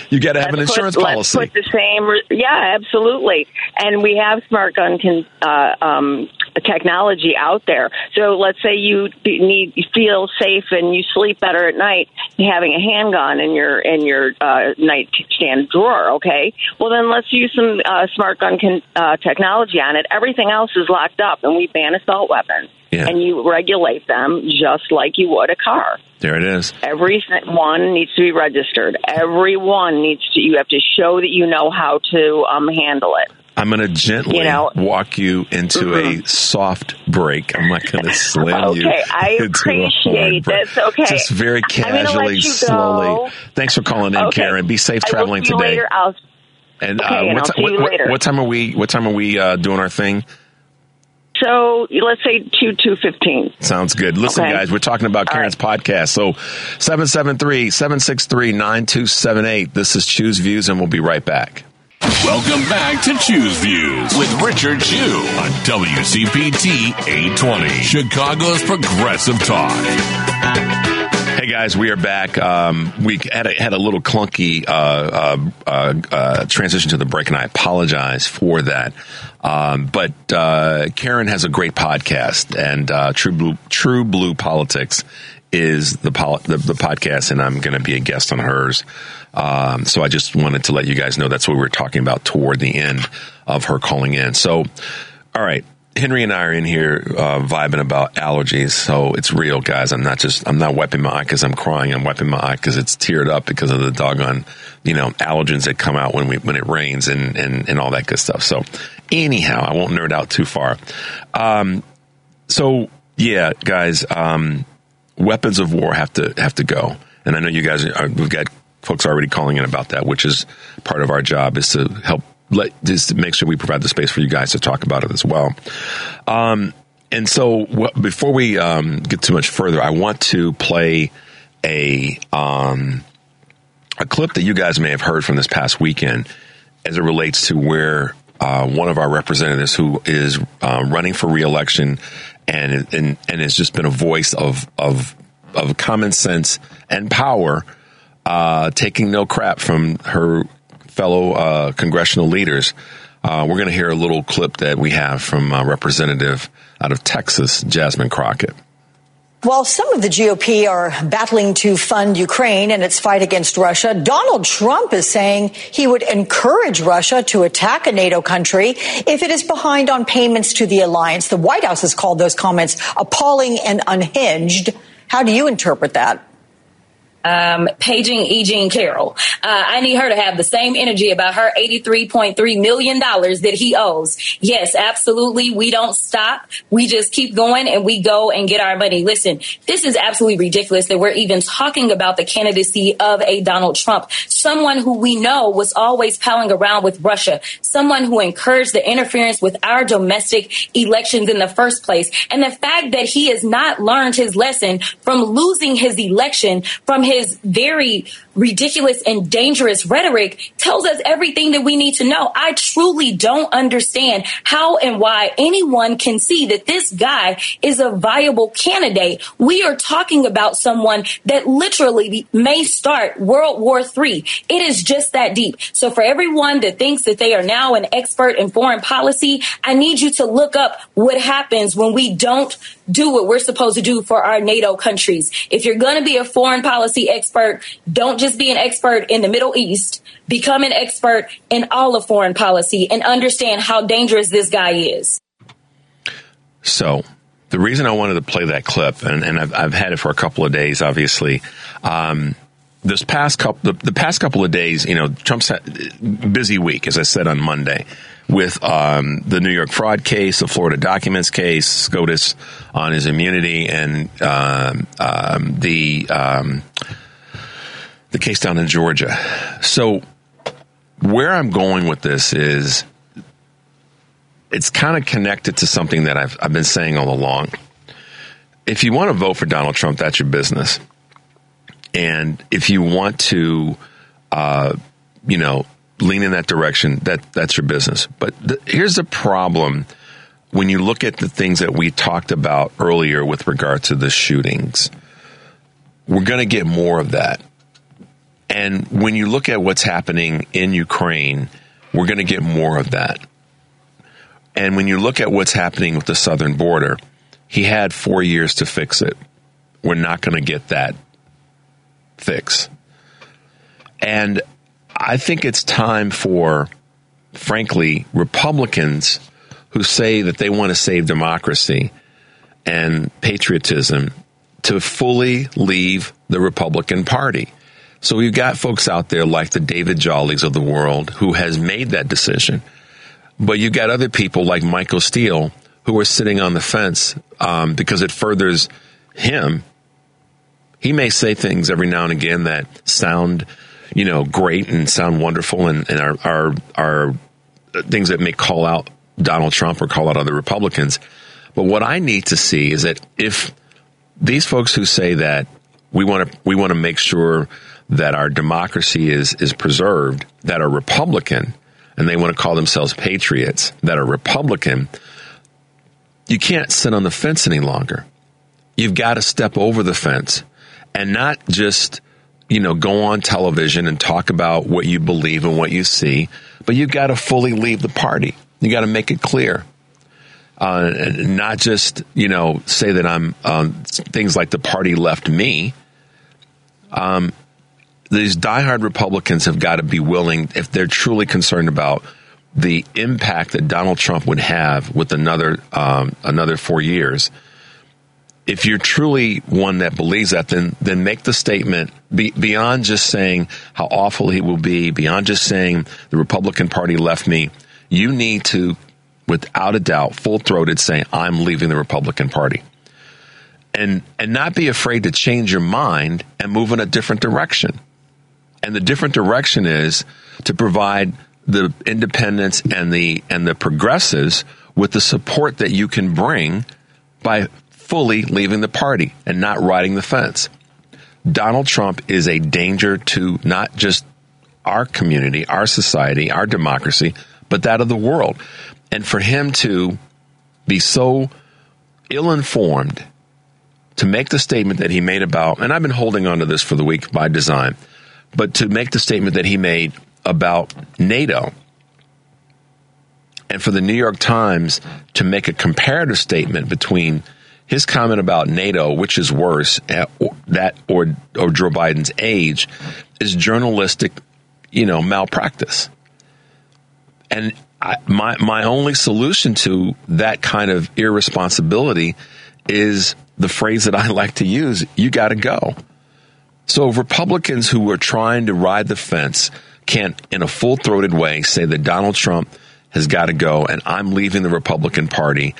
You got to have an Let's put- insurance let's policy. put the same. re- Yeah, absolutely. And we have smart gun con, uh, um, technology out there. So let's say you need you feel safe and you sleep better at night having a handgun in your in your uh, nightstand drawer. Okay, well then let's use some uh, smart gun con, uh, technology on it. Everything else is locked up, and we ban assault weapons. Yeah. And you regulate them just like you would a car. there it is. Every one needs to be registered. Every one needs to. You have to show that you know how to um, handle it. I'm going to gently You know- Mm-hmm. walk you into a soft break. I'm not going to slam you. Okay, I appreciate this. Okay. Just very casually, slowly. Thanks for calling in, Okay. Karen. Be safe traveling today. Later. I'll, And Okay, uh, and what, I'll see you what- what- later. what time are we? What time are we uh, doing our thing? So let's say two two fifteen. Sounds good. Listen, Okay. guys, we're talking about All Karen's podcast. So 773-763-9278. This is Chew's Views, and we'll be right back. Welcome back to Chew's Views with Richard Chew on WCPT 820, Chicago's Progressive Talk. Hey guys, we are back. Um, we had a, had a little clunky uh, uh, uh, uh, transition to the break, and I apologize for that. Um, but uh, Karen has a great podcast, and uh, True Blue True Blue Politics is the, poli- the the podcast, and I'm going to be a guest on hers. Um, so I just wanted to let you guys know that's what we were talking about toward the end of her calling in. So, all right. Henry and I are in here uh, vibing about allergies, so it's real, guys. I'm not just I'm not wiping my eye because I'm crying. I'm wiping my eye because it's teared up because of the doggone, you know, allergens that come out when we when it rains and and and all that good stuff. So, anyhow, I won't nerd out too far. Um, so yeah, guys, um, weapons of war have to have to go, and I know you guys are, we've got folks already calling in about that, which is part of our job is to help let just make sure we provide the space for you guys to talk about it as well. Um, and so wh- before we um, get too much further, I want to play a um, a clip that you guys may have heard from this past weekend as it relates to where uh, one of our representatives who is uh, running for reelection and, and and has just been a voice of of of common sense and power, uh, taking no crap from her fellow uh, congressional leaders. Uh, we're going to hear a little clip that we have from Representative out of Texas, Jasmine Crockett. While some of the GOP are battling to fund Ukraine and its fight against Russia, Donald Trump is saying he would encourage Russia to attack a NATO country if it is behind on payments to the alliance. The White House has called those comments appalling and unhinged. How do you interpret that? Um, paging E. Jean Carroll. Uh, I need her to have the same energy about her $83.3 million that he owes. Yes, absolutely. We don't stop. We just keep going and we go and get our money. Listen, this is absolutely ridiculous that we're even talking about the candidacy of a Donald Trump, someone who we know was always palling around with Russia, someone who encouraged the interference with our domestic elections in the first place. And the fact that he has not learned his lesson from losing his election from his very ridiculous and dangerous rhetoric tells us everything that we need to know. I truly don't understand how and why anyone can see that this guy is a viable candidate. We are talking about someone that literally may start World War III. It is just that deep. So for everyone that thinks that they are now an expert in foreign policy, I need you to look up what happens when we don't do what we're supposed to do for our NATO countries. If you're going to be a foreign policy expert, don't just be an expert in the Middle East. Become an expert in all of foreign policy and understand how dangerous this guy is. So, the reason I wanted to play that clip, and, and I've, I've, had it for a couple of days, obviously. Um, this past couple, the, the, past couple of days, you know, Trump's busy week, as I said on Monday with um, the New York fraud case, the Florida documents case, SCOTUS on his immunity, and um, um, the um, the case down in Georgia. So, where I'm going with this is it's kind of connected to something that I've, I've been saying all along. If you want to vote for Donald Trump, that's your business. And if you want to, uh, you know, lean in that direction, that that's your business. But the, here's the problem when you look at the things that we talked about earlier with regard to the shootings. We're going to get more of that. And when you look at what's happening in Ukraine, we're going to get more of that. And when you look at what's happening with the southern border, he had four years to fix it. We're not going to get that fix. And I think it's time for, frankly, Republicans who say that they want to save democracy and patriotism to fully leave the Republican Party. So we've got folks out there like the David Jollies of the world who has made that decision. But you've got other people like Michael Steele who are sitting on the fence um, because it furthers him. He may say things every now and again that sound you know, great and sound wonderful and, and are, are, are things that may call out Donald Trump or call out other Republicans. But what I need to see is that if these folks who say that we want to we want to make sure that our democracy is is preserved, that are Republican, and they want to call themselves patriots, that are Republican, you can't sit on the fence any longer. You've got to step over the fence and not just you know, go on television and talk about what you believe and what you see, but you've got to fully leave the party. You got to make it clear. Uh, not just, you know, say that I'm um, things like the party left me. Um, these diehard Republicans have got to be willing, if they're truly concerned about the impact that Donald Trump would have with another um, another four years, if you're truly one that believes that, then then make the statement be, beyond just saying how awful he will be, beyond just saying the Republican Party left me. You need to, without a doubt, full throated say I'm leaving the Republican Party, and and not be afraid to change your mind and move in a different direction. And the different direction is to provide the independents and the and the progressives with the support that you can bring by fully leaving the party and not riding the fence. Donald Trump is a danger to not just our community, our society, our democracy, but that of the world. And for him to be so ill informed to make the statement that he made about, and I've been holding on to this for the week by design, but to make the statement that he made about NATO and for the New York Times to make a comparative statement between his comment about NATO, which is worse, eh, that or or Joe Biden's age, is journalistic, you know, malpractice. And I, my my only solution to that kind of irresponsibility is the phrase that I like to use: "You got to go." So Republicans who are trying to ride the fence can't, in a full throated way, say that Donald Trump has got to go and I'm leaving the Republican Party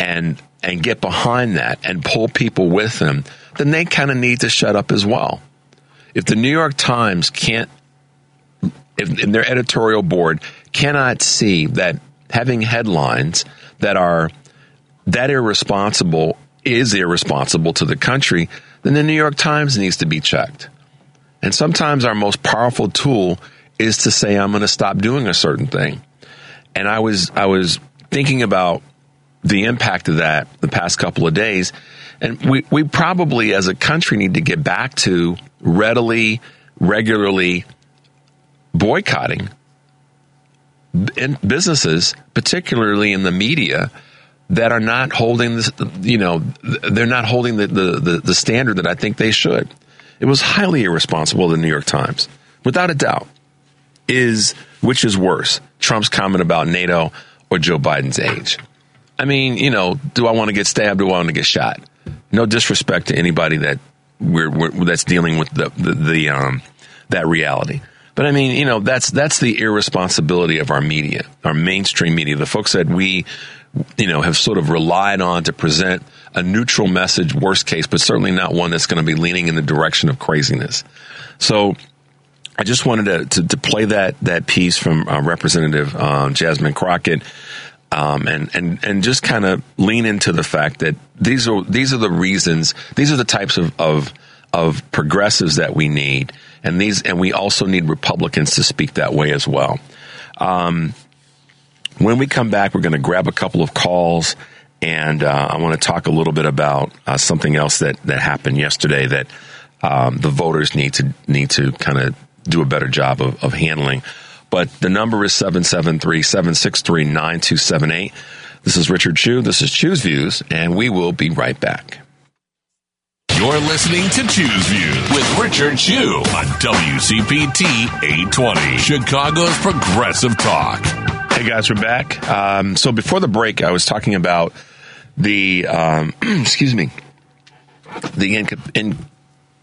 and and get behind that and pull people with them, then they kind of need to shut up as well. If the New York Times can't, if in their editorial board cannot see that having headlines that are that irresponsible is irresponsible to the country, then the New York Times needs to be checked. And sometimes our most powerful tool is to say, I'm going to stop doing a certain thing. And I was, I was thinking about the impact of that the past couple of days. And we, we probably as a country need to get back to readily, regularly boycotting businesses, particularly in the media, that are not holding you know, they're not holding the, the, the, the standard that I think they should. It was highly irresponsible, the New York Times, without a doubt. Is which is worse, Trump's comment about NATO or Joe Biden's age? I mean, you know, do I want to get stabbed or do I want to get shot? No disrespect to anybody that we're, we're that's dealing with the, the, the um that reality. But I mean, you know, that's that's the irresponsibility of our media, our mainstream media, the folks that we you know, have sort of relied on to present a neutral message, worst case, but certainly not one that's going to be leaning in the direction of craziness. So I just wanted to, to, to play that, that piece from uh, Representative uh, Jasmine Crockett. Um, and, and, and just kind of lean into the fact that these are, these are the reasons, these are the types of, of, of progressives that we need. And these, and we also need Republicans to speak that way as well. Um, when we come back, we're going to grab a couple of calls, and uh, I want to talk a little bit about uh, something else that that happened yesterday that um, the voters need to need to kind of do a better job of, of handling. But the number is 773 763 9278. This is Richard Chew. This is Chew's Views, and we will be right back. You're listening to Chew's Views with Richard Chew on WCPT 820, Chicago's Progressive Talk. Hey guys, we're back. Um, so before the break, I was talking about the um, excuse me, the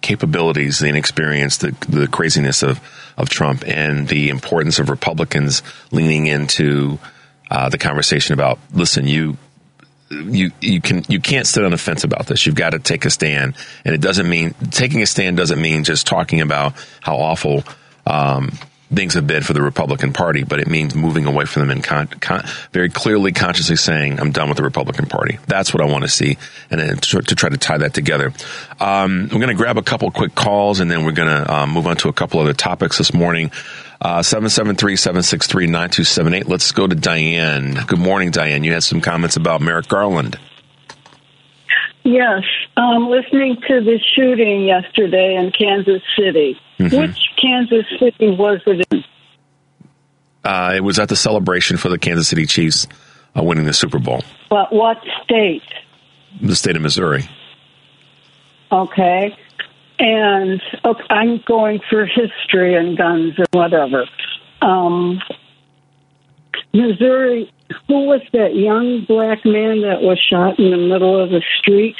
incapabilities, the inexperience, the the craziness of of Trump, and the importance of Republicans leaning into uh, the conversation about listen, you you you can you can't sit on the fence about this. You've got to take a stand, and it doesn't mean taking a stand doesn't mean just talking about how awful um, things have been for the Republican Party, but it means moving away from them and con- con- very clearly, consciously saying, "I'm done with the Republican Party." That's what I want to see, and to, to, try to tie that together. Um, we're going to grab a couple quick calls, and then we're going to um, move on to a couple other topics this morning. Uh, seven seven three seven six three nine two seven eight. Let's go to Diane. Good morning, Diane. You had some comments about Merrick Garland. Yes, um, listening to the shooting yesterday in Kansas City. Mm-hmm. Which Kansas City was it in? Uh, it was at the celebration for the Kansas City Chiefs uh, winning the Super Bowl. But what state? The state of Missouri. Okay. And okay, I'm going for history and guns and whatever. Um, Missouri, who was that young black man that was shot in the middle of the street?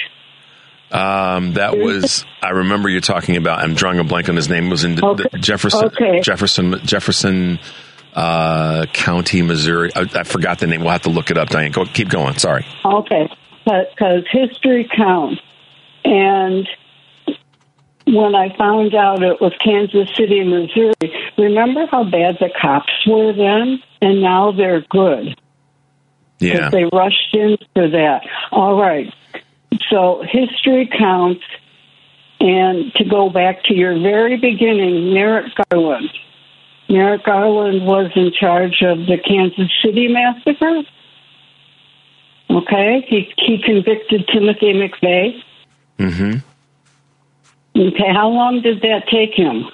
Um, that was I remember you talking about. I'm drawing a blank on his name. Was in okay. Jefferson, okay. Jefferson, Jefferson uh, County, Missouri. I, I, forgot the name. We'll have to look it up. Diane, go keep going. Sorry. Okay, because history counts, and when I found out it was Kansas City, Missouri, remember how bad the cops were then, and now they're good. Yeah, they rushed into that. All right. So history counts. And to go back to your very beginning, Merrick Garland. Merrick Garland was in charge of the Kansas City massacre. Okay, he he convicted Timothy McVeigh. Mm-hmm. Okay, how long did that take him?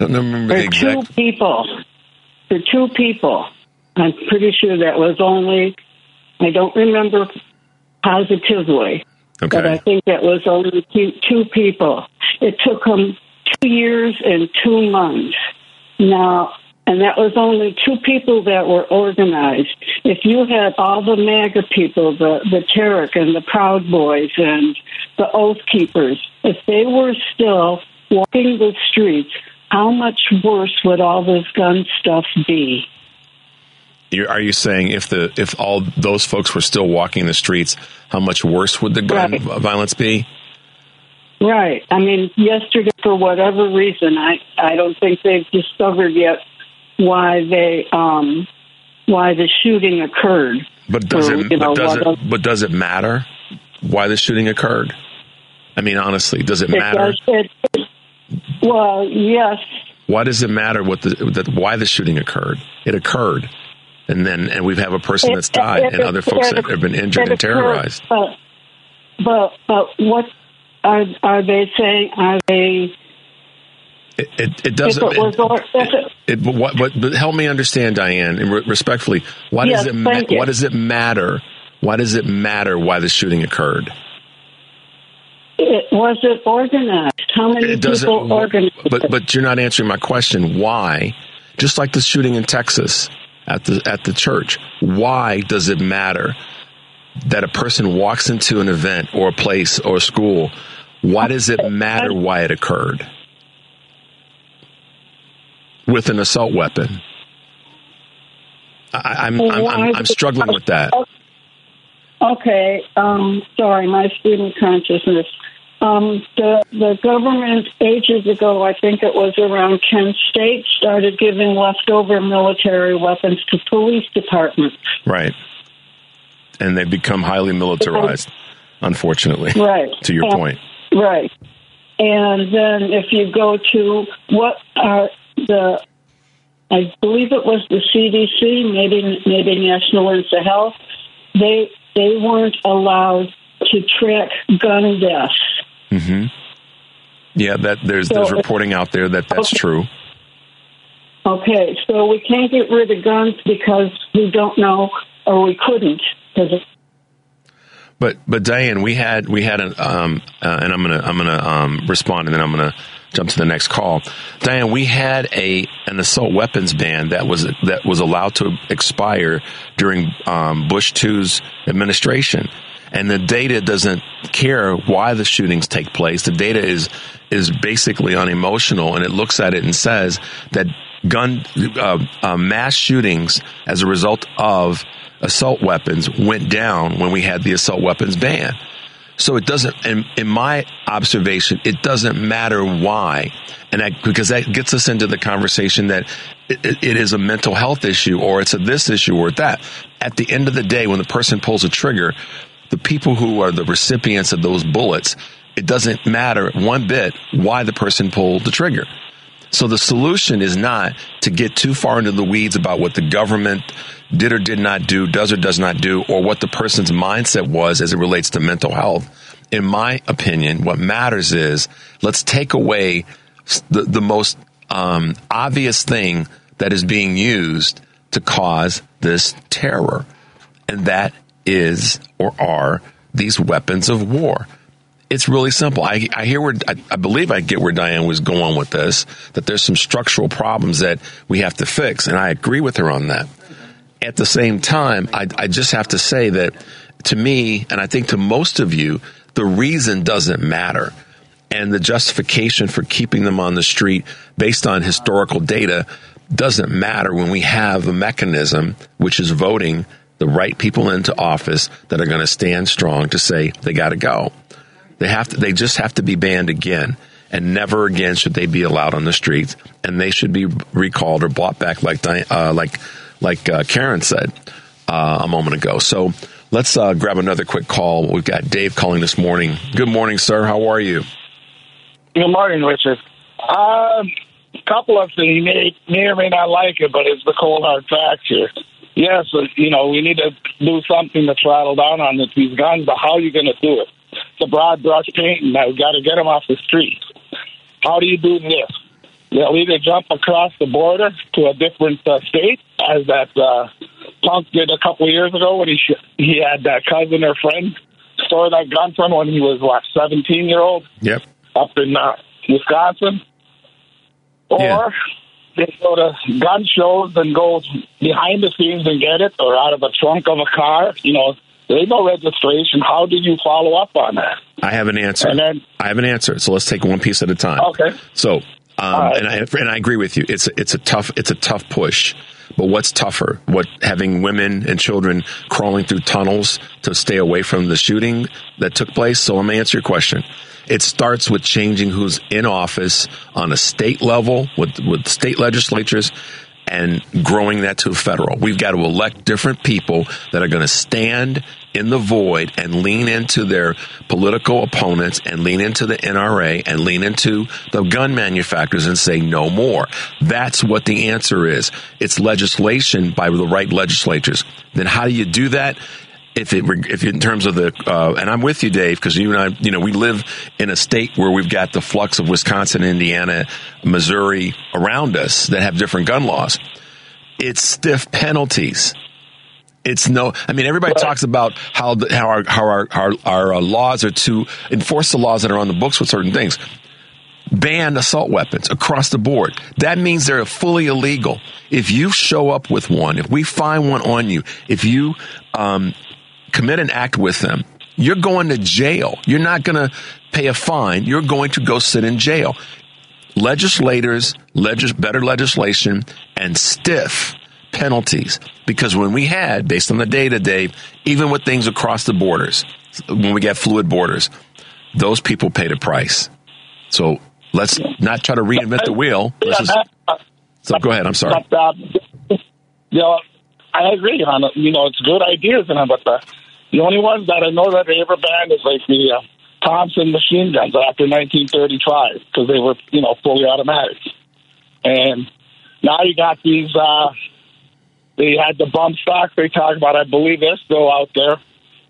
I don't remember For the exact. two people. For two people. I'm pretty sure that was only. I don't remember positively. Okay. But I think it was only two, two people. It took them two years and two months. Now, and that was only two people that were organized. if you had all the MAGA people, the the Tarek and the Proud Boys and the Oath Keepers, if they were still walking the streets, how much worse would all this gun stuff be? You're, are you saying if the if all those folks were still walking the streets, how much worse would the gun Right. violence be? Right. I mean, yesterday, for whatever reason, I I don't think they've discovered yet why they um why the shooting occurred. But does Or, it? you know, But does it? But does it matter why the shooting occurred? I mean, honestly, does it It matter? does- it- well, yes, Why does it matter what the that why the shooting occurred? It occurred, and then and we have a person that's died it- and other folks that have been injured and terrorized. But, but but what are are they saying? Are they? It, it, it doesn't. it was, it, but what, but, but help me understand, Diane, and re- respectfully, why Yes, does it ma- why does it matter? Why does it matter why the shooting occurred? it was it organized? How many people organized? But but you're not answering my question. Why? Just like the shooting in Texas at the at the church. Why does it matter that a person walks into an event or a place or a school? Why does it matter why it occurred with an assault weapon? I, I'm, I'm, I'm I'm struggling with that. Okay, um, sorry, my student consciousness. Um, the the government ages ago, I think it was around Kent State, started giving leftover military weapons to police departments. Right. And they've become highly militarized, unfortunately. Right. To your Uh, point. Right. And then if you go to what are the, I believe it was the CDC, maybe maybe National Institute of Health, they they weren't allowed to track gun deaths. Hmm Yeah, that there's there's reporting out there that that's Okay. true. Okay, so we can't get rid of guns because we don't know or we couldn't because But but Diane, we had we had an um uh, and I'm gonna I'm gonna um respond and then I'm gonna jump to the next call. Diane, we had a an assault weapons ban that was that was allowed to expire during um, Bush 2's administration. And the data doesn't care why the shootings take place. The data is is basically unemotional, and it looks at it and says that gun uh, uh, mass shootings as a result of assault weapons went down when we had the assault weapons ban. So it doesn't, in, in my observation, it doesn't matter why. And that, because that gets us into the conversation that it, it- is a mental health issue or it's a this issue or that. At the end of the day, when the person pulls a trigger, the people who are the recipients of those bullets, it doesn't matter one bit why the person pulled the trigger. So the solution is not to get too far into the weeds about what the government did or did not do, does or does not do, or what the person's mindset was as it relates to mental health. In my opinion, what matters is let's take away the, the most um, obvious thing that is being used to cause this terror. And that is or are these weapons of war it's really simple. I, I hear where I, I believe I get where Diane was going with this. That there's some structural problems that we have to fix, and I agree with her on that. At the same time, I, I just have to say that to me, and I think to most of you, the reason doesn't matter, and the justification for keeping them on the street based on historical data doesn't matter when we have a mechanism which is voting the right people into office that are going to stand strong to say they got to go. They have to. They just have to be banned again, and never again should they be allowed on the streets. And they should be recalled or brought back, like uh, like like uh, Karen said uh, a moment ago. So let's uh, grab another quick call. We've got Dave calling this morning. Good morning, sir. How are you? Good morning, Richard. Um, a couple of things. You may, may or may not like it, but it's the cold hard facts here. Yes, uh, you know, we need to do something to throttle down on this, these guns, but how are you going to do it? It's a broad brush painting. Now we've got to get them off the streets. How do you do this? They'll either jump across the border to a different uh, state, as that uh, punk did a couple of years ago when he sh- he had that cousin or friend store that gun from when he was what seventeen year old Yep. up in uh, Wisconsin, or Yeah. They go to gun shows and go behind the scenes and get it, or out of the trunk of a car. You know, there's no registration. How do you follow up on that? I have an answer. And then- I have an answer. So let's take one piece at a time. Okay. So, um, right. and I and I agree with you. It's it's a tough it's a tough push. But what's tougher? What having women and children crawling through tunnels to stay away from the shooting that took place? So I'm gonna answer your question. It starts with changing who's in office on a state level with with state legislatures and growing that to federal. We've got to elect different people that are going to stand in the void and lean into their political opponents and lean into the NRA and lean into the gun manufacturers and say no more. That's what the answer is. It's legislation by the right legislatures. Then how do you do that? if it if in terms of the uh, and I'm with you, Dave, because you and I, you know, we live in a state where we've got the flux of Wisconsin, Indiana, Missouri around us that have different gun laws. It's stiff penalties. It's no. I mean, everybody talks about how the, how our how our our, our uh, laws are to enforce the laws that are on the books with certain things. Ban assault weapons across the board. That means they're fully illegal. If you show up with one, if we find one on you, if you um, commit an act with them, you're going to jail. You're not going to pay a fine. You're going to go sit in jail. Legislators, legis- better legislation, and stiff penalties. Because when we had, based on the data, Dave, even with things across the borders, when we get fluid borders, those people paid a price. So let's not try to reinvent the wheel. Just, so go ahead. I'm sorry. But, uh, you know, I agree on. You know, it's good ideas, and but the the only ones that I know that they ever banned is like the uh, Thompson machine guns after 1935 because they were, you know, fully automatic. And now you got these. uh They had the bump stock they talk about. I believe they're still out there.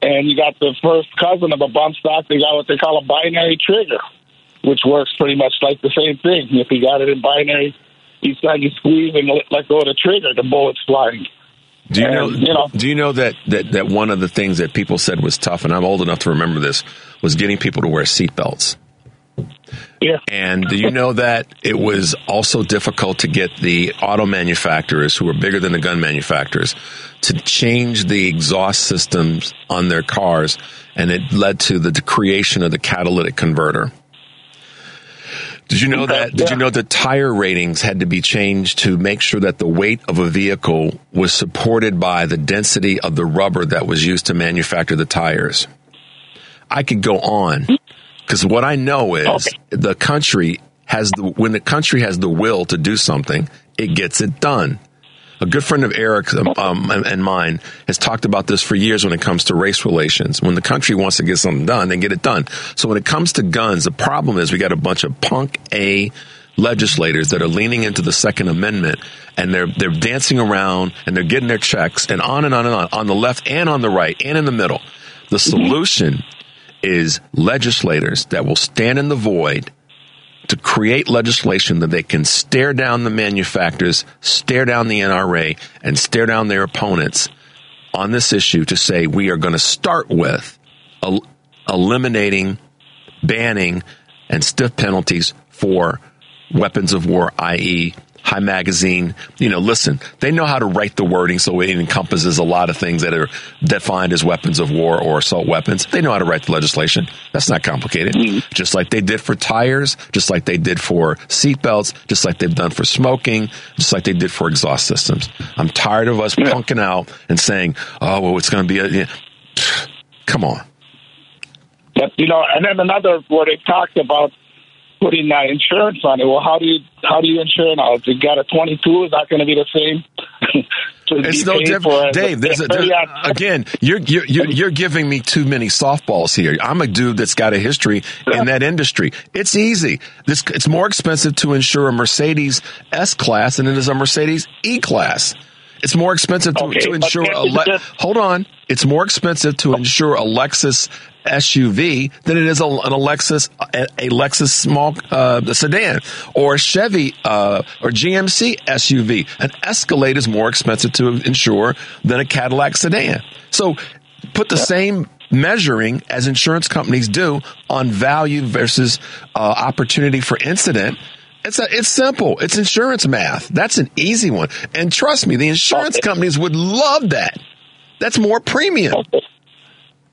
And you got the first cousin of a bump stock. They got what they call a binary trigger, which works pretty much like the same thing. If you got it in binary, each time you squeeze and let, go of the trigger, the bullet's flying. Do you know, you know- Do you know that, that that one of the things that people said was tough, and I'm old enough to remember this, was getting people to wear seatbelts. Yeah. And do you know that it was also difficult to get the auto manufacturers, who are bigger than the gun manufacturers, to change the exhaust systems on their cars, and it led to the creation of the catalytic converter. Did you know that? Did you know that tire ratings had to be changed to make sure that the weight of a vehicle was supported by the density of the rubber that was used to manufacture the tires? I could go on because what I know is the country has the when the country has the will to do something, it gets it done. A good friend of Eric's um, um, and and mine has talked about this for years when it comes to race relations. When the country wants to get something done, they get it done. So when it comes to guns, the problem is we got a bunch of punk A legislators that are leaning into the Second Amendment and they're they're dancing around and they're getting their checks and on and on and on on the left and on the right and in the middle. The solution is legislators that will stand in the void to create legislation that they can stare down the manufacturers, stare down the NRA, and stare down their opponents on this issue to say we are going to start with el- eliminating, banning, and stiff penalties for weapons of war, i.e., high magazine. You know, listen, they know how to write the wording so it encompasses a lot of things that are defined as weapons of war or assault weapons. They know how to write the legislation. That's not complicated. Mm-hmm. Just like they did for tires, just like they did for seatbelts, just like they've done for smoking, just like they did for exhaust systems. I'm tired of us punking out and saying, oh, well, it's going to be a. Yeah. Come on. But you know, and then another where they talked about putting that insurance on it. Well, how do you how do you insure now? If you got a 22, is that going to be the same? It's no different, Dave. There's a, there's- again, you're, you're you're you're giving me too many softballs here. I'm a dude that's got a history in that industry. It's easy. This it's more expensive to insure a Mercedes S class than it is a Mercedes E class. It's more expensive to, Okay, to insure a. Le- hold on. It's more expensive to insure a Lexus SUV than it is a, an Lexus a, a Lexus small uh, sedan or a Chevy uh, or GMC SUV. An Escalade is more expensive to insure than a Cadillac sedan. So put the same measuring as insurance companies do on value versus uh, opportunity for incident. It's a, it's simple. It's insurance math. That's an easy one. And trust me, the insurance companies would love that. That's more premium.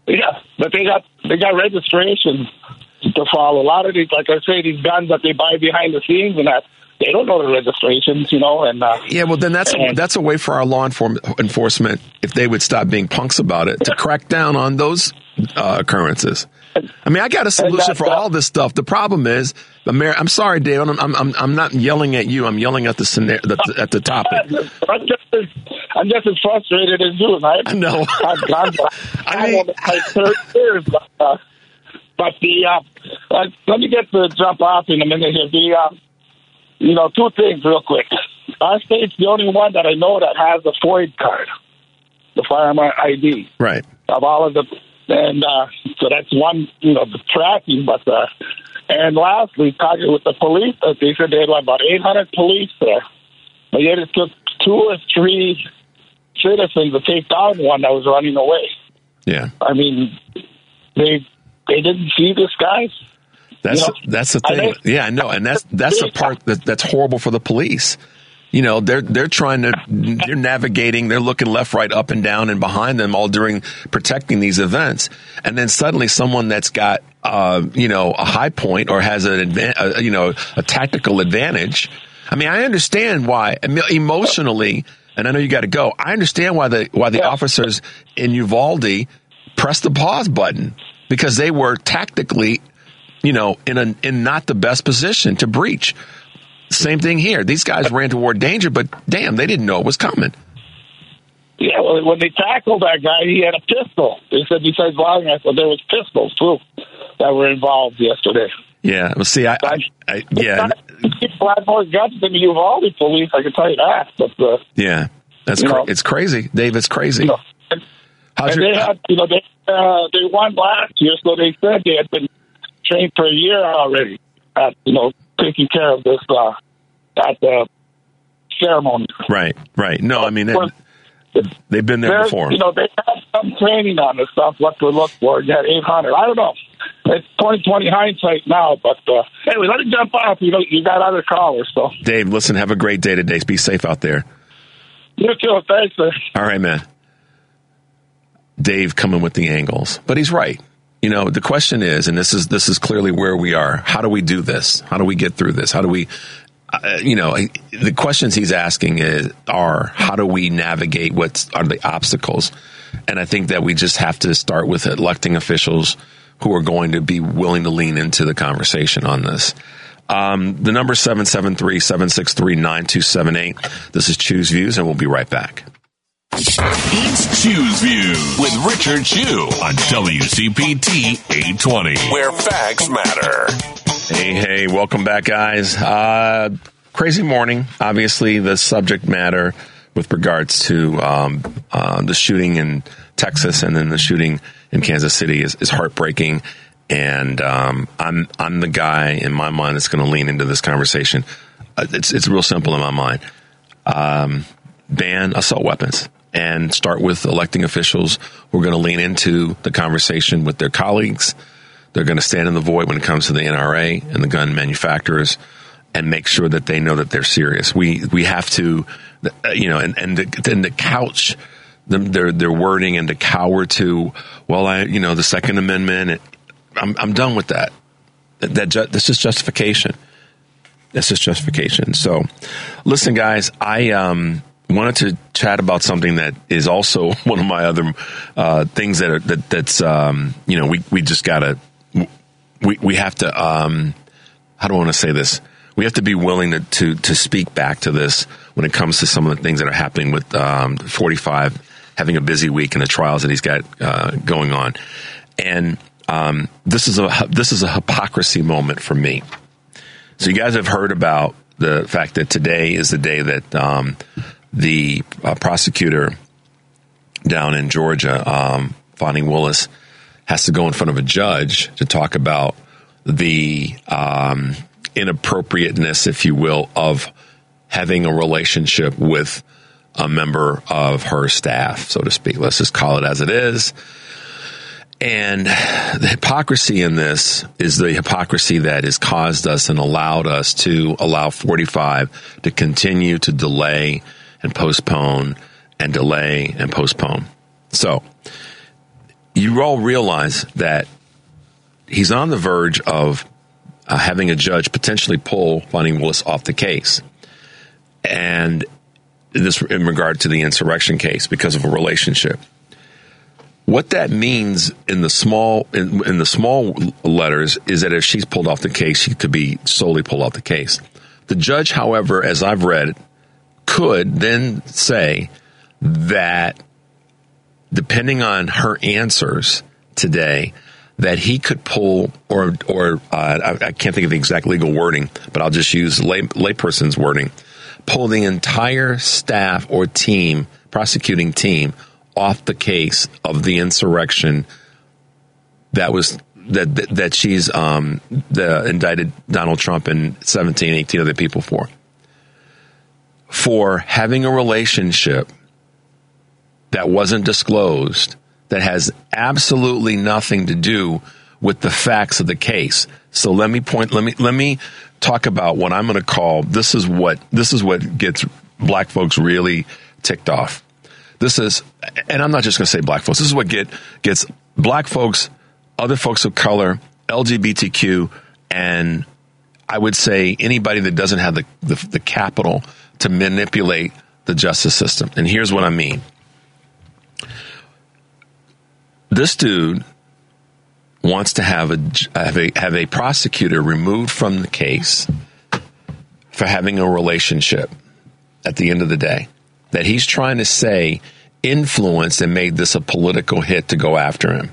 Yeah, but they got they got registration to follow. A lot of these, like I say, these guns that they buy behind the scenes and that they don't know the registrations, you know. And uh, Yeah, well, then that's a, that's a way for our law inform- enforcement, if they would stop being punks about it, to crack down on those uh, occurrences. I mean, I got a solution for all this stuff. The problem is, Amer- I'm sorry, Dave. I'm, I'm I'm not yelling at you. I'm yelling at the scenario, the, at the topic. I'm just as I'm just as frustrated as you, and I, I know. I've gone I I mean- thirty years, but, uh, but the uh, uh, let me get to jump off in a minute here. The uh, you know two things real quick. Our state's the only one that I know that has a FOID card, the firearm ID Right. of all of the, and uh, so that's one, you know, the tracking. But uh, and lastly, talking with the police, uh, they said they had about 800 police there, but yet it took two or three citizens to take down one that was running away. Yeah. I mean, they they didn't see this guy. That's You know, that's the thing. Yeah, I know, and that's that's the part that, that's horrible for the police. You know, they're they're trying to they're navigating, they're looking left, right, up and down, and behind them all during protecting these events, and then suddenly someone that's got uh, you know a high point or has an advan- uh, you know a tactical advantage. I mean, I understand why emotionally, and I know you got to go. I understand why the why the Yeah. officers in Uvalde pressed the pause button because they were tactically you know, in a in not the best position to breach. Same thing here. These guys ran toward danger, but damn, they didn't know it was coming. Yeah, well, when they tackled that guy, he had a pistol. They said besides logging, I said there was pistols too that were involved yesterday. Yeah. Well, see, I, I, I yeah, people had more guns than the Uvalde police. I can tell you that. But uh, yeah. That's cra- it's crazy, Dave. It's crazy. you know, and, How's and your, they had, you know, they uh, they won last year, so they said they had been trained for a year already. At you know, taking care of this uh, at the ceremony. right, right. No, I mean they, they've been there before. You know, they have some training on this stuff, what to look for. You got 800. I don't know. It's 2020 hindsight now, but uh, anyway, let me jump off. You know, you got other callers, so Dave, listen. Have a great day today. Be safe out there. you too. Thanks. Sir. All right, man. Dave coming with the angles, but he's right. You know, the question is, and this is this is clearly where we are. How do we do this? How do we get through this? How do we, uh, you know, the questions he's asking is are how do we navigate what are the obstacles? And I think that we just have to start with electing officials who are going to be willing to lean into the conversation on this. Um, the number 773-763-9278. This is Chew's Views, and we'll be right back. It's Chew's View with Richard Chew on WCPT 820, where facts matter. Hey, hey, welcome back, guys. Uh, crazy morning. Obviously, the subject matter with regards to um, uh, the shooting in Texas and then the shooting in Kansas City is, is heartbreaking. And um, I'm I'm the guy in my mind that's going to lean into this conversation. Uh, it's it's real simple in my mind. Um, ban assault weapons and start with electing officials who are going to lean into the conversation with their colleagues. They're going to stand in the void when it comes to the NRA and the gun manufacturers and make sure that they know that they're serious. We we have to, uh, you know, and and the, the couch their their wording and to cower to, well, I you know the Second Amendment. It, I'm I'm done with that. That, that ju- this is justification. This is justification. So, listen, guys, I um, wanted to chat about something that is also one of my other uh, things that are that that's um, you know we we just gotta we we have to um, how do I want to say this? We have to be willing to, to to speak back to this when it comes to some of the things that are happening with um, 45 having a busy week and the trials that he's got uh, going on, and um, this is a this is a hypocrisy moment for me. So you guys have heard about the fact that today is the day that um, the uh, prosecutor down in Georgia, um, Fani Willis, has to go in front of a judge to talk about the um, inappropriateness, if you will, of having a relationship with a member of her staff, so to speak. Let's just call it as it is. And the hypocrisy in this is the hypocrisy that has caused us and allowed us to allow 45 to continue to delay and postpone and delay and postpone. So, you all realize that he's on the verge of uh, having a judge potentially pull Fani Willis off the case. And this in regard to the insurrection case because of a relationship. What that means in the small in, in, the small letters is that if she's pulled off the case, she could be solely pulled off the case. The judge, however, as I've read, could then say that depending on her answers today, that he could pull or or uh, I, I, can't think of the exact legal wording, but I'll just use lay, layperson's wording, pull the entire staff or team, prosecuting team off the case of the insurrection that was that that, that she's um, the indicted Donald Trump and 17, 18 other people for. For having a relationship that wasn't disclosed that has absolutely nothing to do with the facts of the case. So let me point let me let me talk about what I'm going to call this is what this is what gets black folks really ticked off. This is, and I'm not just going to say black folks. This is what get gets black folks, other folks of color, LGBTQ, and I would say anybody that doesn't have the, the, the capital to manipulate the justice system. And here's what I mean. This dude wants to have a have a have a prosecutor removed from the case for having a relationship at the end of the day that he's trying to say influenced and made this a political hit to go after him.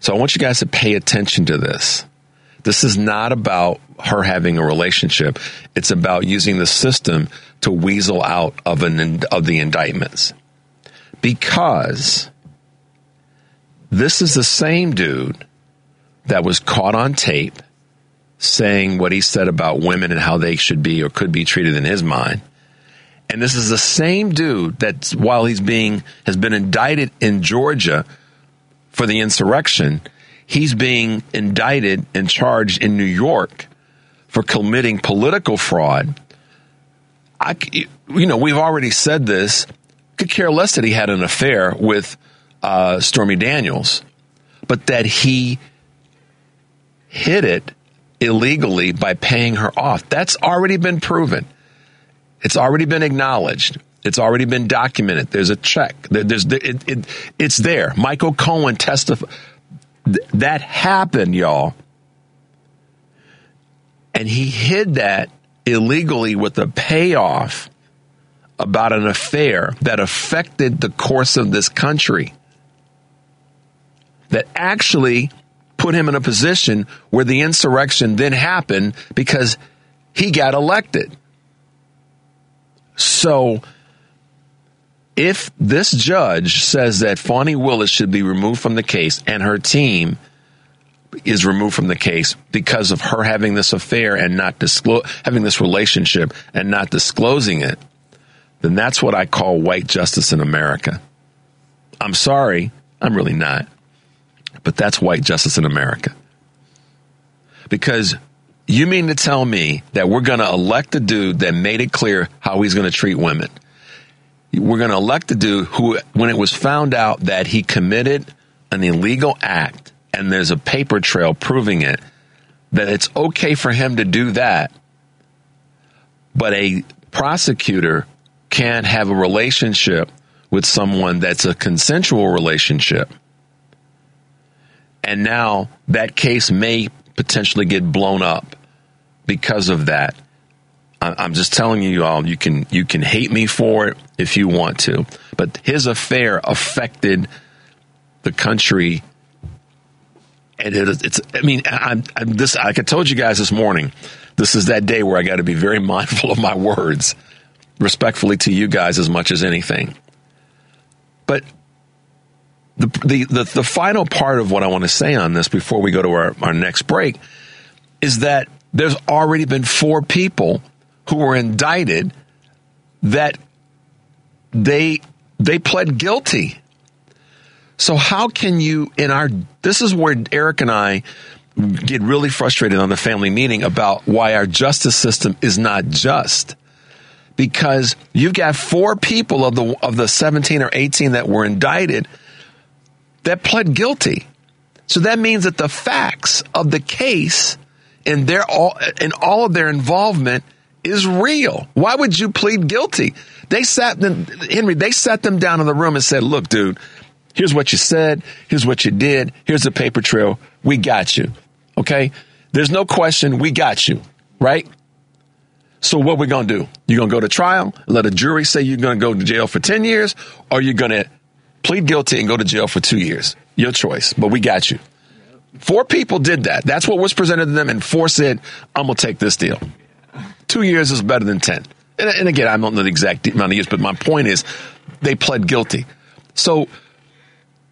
So I want you guys to pay attention to this. This is not about her having a relationship. It's about using the system to weasel out of an of the indictments. Because this is the same dude that was caught on tape saying what he said about women and how they should be or could be treated in his mind. And this is the same dude that, while he's being has been indicted in Georgia for the insurrection, he's being indicted and charged in New York for committing political fraud. I, you know, we've already said this. Could care less that he had an affair with uh, Stormy Daniels, but that he hid it illegally by paying her off. That's already been proven. It's already been acknowledged. It's already been documented. There's a check. There's it, it, it's there. Michael Cohen testified. That happened, y'all. And he hid that illegally with a payoff about an affair that affected the course of this country. That actually put him in a position where the insurrection then happened because he got elected. So, if this judge says that Fani Willis should be removed from the case and her team is removed from the case because of her having this affair and not disclose having this relationship and not disclosing it, then that's what I call white justice in America. I'm sorry, I'm really not. But that's white justice in America. Because you mean to tell me that we're going to elect a dude that made it clear how he's going to treat women? We're going to elect a dude who, when it was found out that he committed an illegal act and there's a paper trail proving it, that it's okay for him to do that, but a prosecutor can't have a relationship with someone that's a consensual relationship. And now that case may potentially get blown up because of that. I'm just telling you all, you can you can hate me for it if you want to, but his affair affected the country, and it, it's. I mean, I'm, I'm this. Like I told you guys this morning, this is that day where I got to be very mindful of my words, respectfully to you guys as much as anything. But the, the, the, the, final part of what I want to say on this before we go to our, our next break is that there's already been four people who were indicted that they they pled guilty. So how can you in our this is where Eric and I get really frustrated on the family meeting about why our justice system is not just. Because you've got four people of the of the 17 or 18 that were indicted that pled guilty. So that means that the facts of the case and their all and all of their involvement is real. Why would you plead guilty? They sat them, Henry, they sat them down in the room and said, look, dude, here's what you said. Here's what you did. Here's the paper trail. We got you. Okay. There's no question. We got you. Right. So what we going to do? You're going to go to trial, let a jury say you're going to go to jail for 10 years, or you're going to plead guilty and go to jail for two years. Your choice, but we got you. Four people did that. That's what was presented to them, and four said, I'm going to take this deal. Two years is better than 10. And, and again, I don't know the exact amount of years, but my point is they pled guilty. So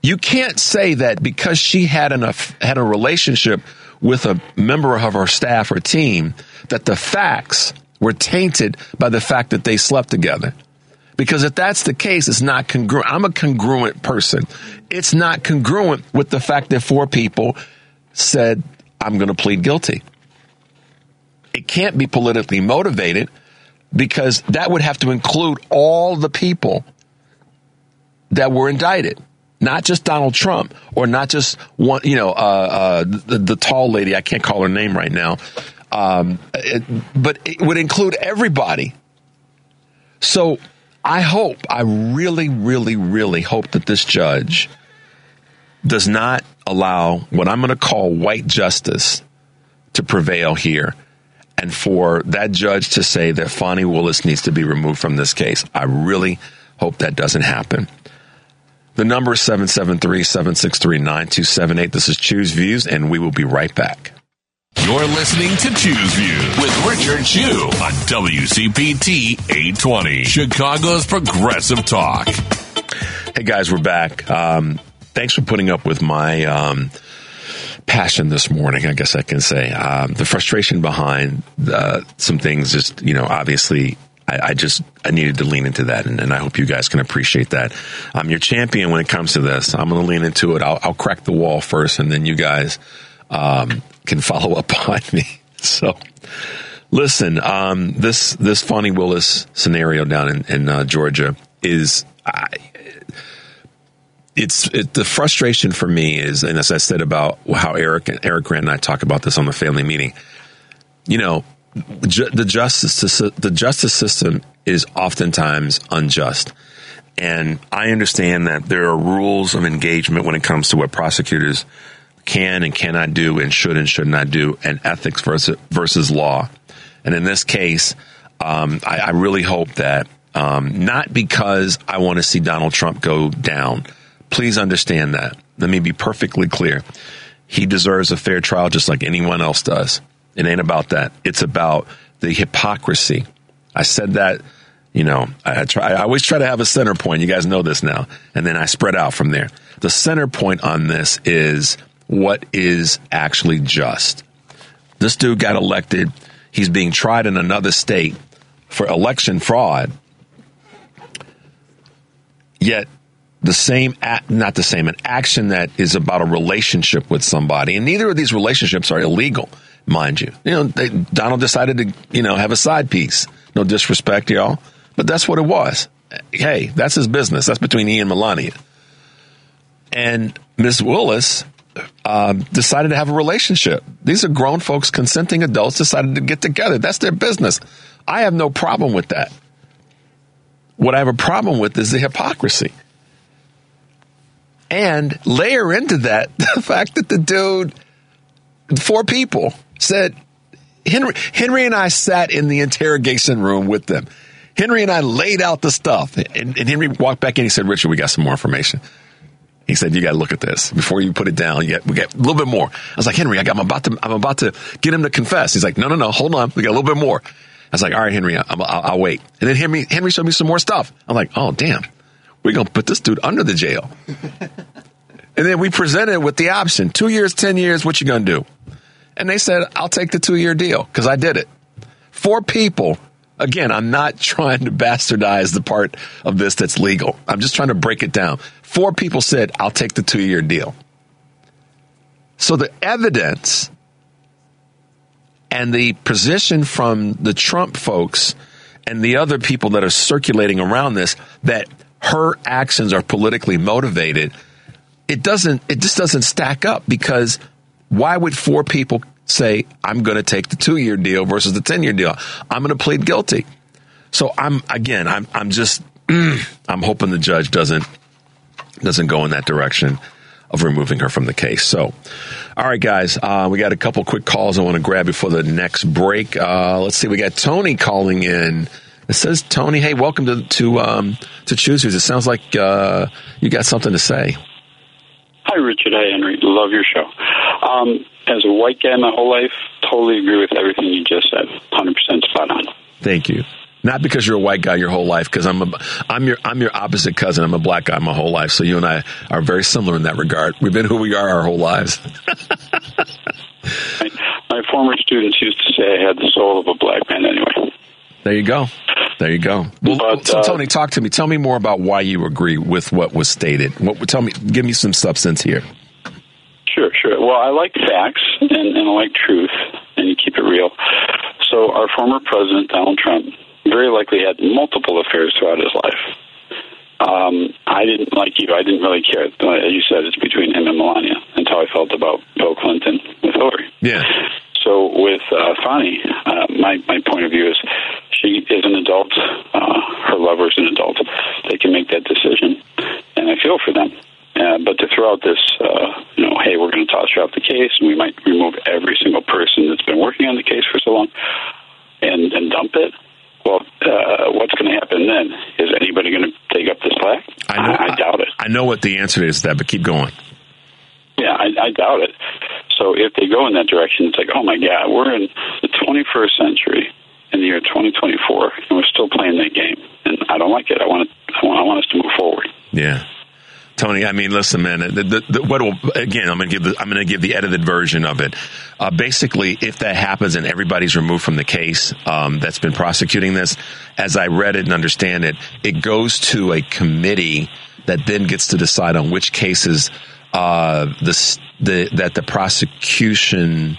you can't say that because she had enough, had a relationship with a member of her staff or team that the facts were tainted by the fact that they slept together. Because if that's the case, it's not congruent. I'm a congruent person. It's not congruent with the fact that four people said, I'm going to plead guilty. It can't be politically motivated because that would have to include all the people that were indicted, not just Donald Trump or not just one, you know, uh, uh, the, the, tall lady. I can't call her name right now. Um, it, but it would include everybody. So I hope, I really, really, really hope that this judge does not allow what I'm going to call white justice to prevail here and for that judge to say that Fani Willis needs to be removed from this case. I really hope that doesn't happen. The number is 773 763 9278. This is Chew's Views, and we will be right back. You're listening to Chew's Views with Richard Chew on WCPT 820, Chicago's Progressive Talk. Hey guys, we're back. Um, thanks for putting up with my um, passion this morning. I guess I can say um, the frustration behind uh, some things. Just you know, obviously, I, I just I needed to lean into that, and, and, I hope you guys can appreciate that. I'm your champion when it comes to this. I'm going to lean into it. I'll, I'll, crack the wall first, and then you guys um, can follow up on me. So. Listen, um, this this Fani Willis scenario down in, in uh, Georgia is I, it's it, the frustration for me is, and as I said about how Eric and Eric Grant and I talk about this on the family meeting, you know, ju- the justice the justice system is oftentimes unjust, and I understand that there are rules of engagement when it comes to what prosecutors can and cannot do, and should and should not do, and ethics versus versus law, and in this case, um, I, I really hope that. Um, not because I want to see Donald Trump go down, Please understand that. Let me be perfectly clear. He deserves a fair trial just like anyone else does. It ain't about that. It's about the hypocrisy. I said that, you know, I try, I always try to have a center point. You guys know this now. And then I spread out from there. The center point on this is what is actually just. This dude got elected. He's being tried in another state for election fraud. Yet the same, not the same, an action that is about a relationship with somebody. And neither of these relationships are illegal, mind you. You know, they, Donald decided to, you know, have a side piece. No disrespect, y'all. But that's what it was. Hey, that's his business. That's between he and Melania. And Miss Willis uh, decided to have a relationship. These are grown folks, consenting adults, decided to get together. That's their business. I have no problem with that. What I have a problem with is the hypocrisy. And layer into that the fact that the dude, four people said, Henry, Henry and I sat in the interrogation room with them. Henry and I laid out the stuff. And, and Henry walked back in. He said, Richard, we got some more information. He said, "You got to look at this before you put it down. Yet we got a little bit more." I was like, "Henry, I got, I'm about to, I'm about to get him to confess." He's like, "No, no, no, hold on. We got a little bit more." I was like, "All right, Henry, I'll, I'll, I'll wait." And then Henry, Henry showed me some more stuff. I'm like, "Oh, damn." we're going to put this dude under the jail. and then we presented with the option two years, 10 years, what you going to do? And they said, I'll take the two year deal because I did it. Four people Again, I'm not trying to bastardize the part of this that's legal. I'm just trying to break it down. Four people said, I'll take the two year deal. So the evidence and the position from the Trump folks and the other people that are circulating around this that her actions are politically motivated, it doesn't, it just doesn't stack up because why would four people say, I'm going to take the two year deal versus the 10 year deal? I'm going to plead guilty. So I'm, again, I'm, I'm just, I'm hoping the judge doesn't, doesn't go in that direction of removing her from the case. So, all right, guys, uh, we got a couple quick calls I want to grab before the next break. Uh, let's see, we got Tony calling in. It says, Tony, hey, welcome to to um, to Choosers. It sounds like uh, you got something to say. Hi, Richard. Hi, Henry. Love your show. Um, as a white guy my whole life, totally agree with everything you just said. 100% spot on. Thank you. Not because you're a white guy your whole life, because I'm a, I'm your I'm your opposite cousin. I'm a black guy my whole life. So you and I are very similar in that regard. We've been who we are our whole lives. my, my former students used to say I had the soul of a black man. Anyway. There you go. There you go. Well, but, so uh, Tony, talk to me. Tell me more about why you agree with what was stated. What, tell me, give me some substance here. Sure, sure. Well, I like facts and, and I like truth, and you keep it real. So, our former president Donald Trump very likely had multiple affairs throughout his life. Um, I didn't like you. I didn't really care. As you said, it's between him and Melania. That's how I felt about Bill Clinton with Hillary. Yeah. So with uh, Fani, uh, my my point of view is she is an adult. Uh, her lover is an adult. They can make that decision, and I feel for them. Uh, but to throw out this, uh, you know, hey, we're going to toss her off the case, and we might remove every single person that's been working on the case for so long, and and dump it. Well, uh, what's going to happen then? Is anybody going to take up the slack? I, know, I, I doubt it. I know what the answer is to that, but keep going. Yeah, I, I doubt it. So if they go in that direction, it's like, oh my God, we're in the 21st century year 2024, and we're still playing that game, and I don't like it. I want to, I want, I want us to move forward. Yeah. Tony, I mean, listen, man. The, the, the, what will, again? I'm going to give the I'm going to give the edited version of it. Uh, basically, if that happens and everybody's removed from the case um, that's been prosecuting this, as I read it and understand it, it goes to a committee that then gets to decide on which cases uh, the, the that the prosecution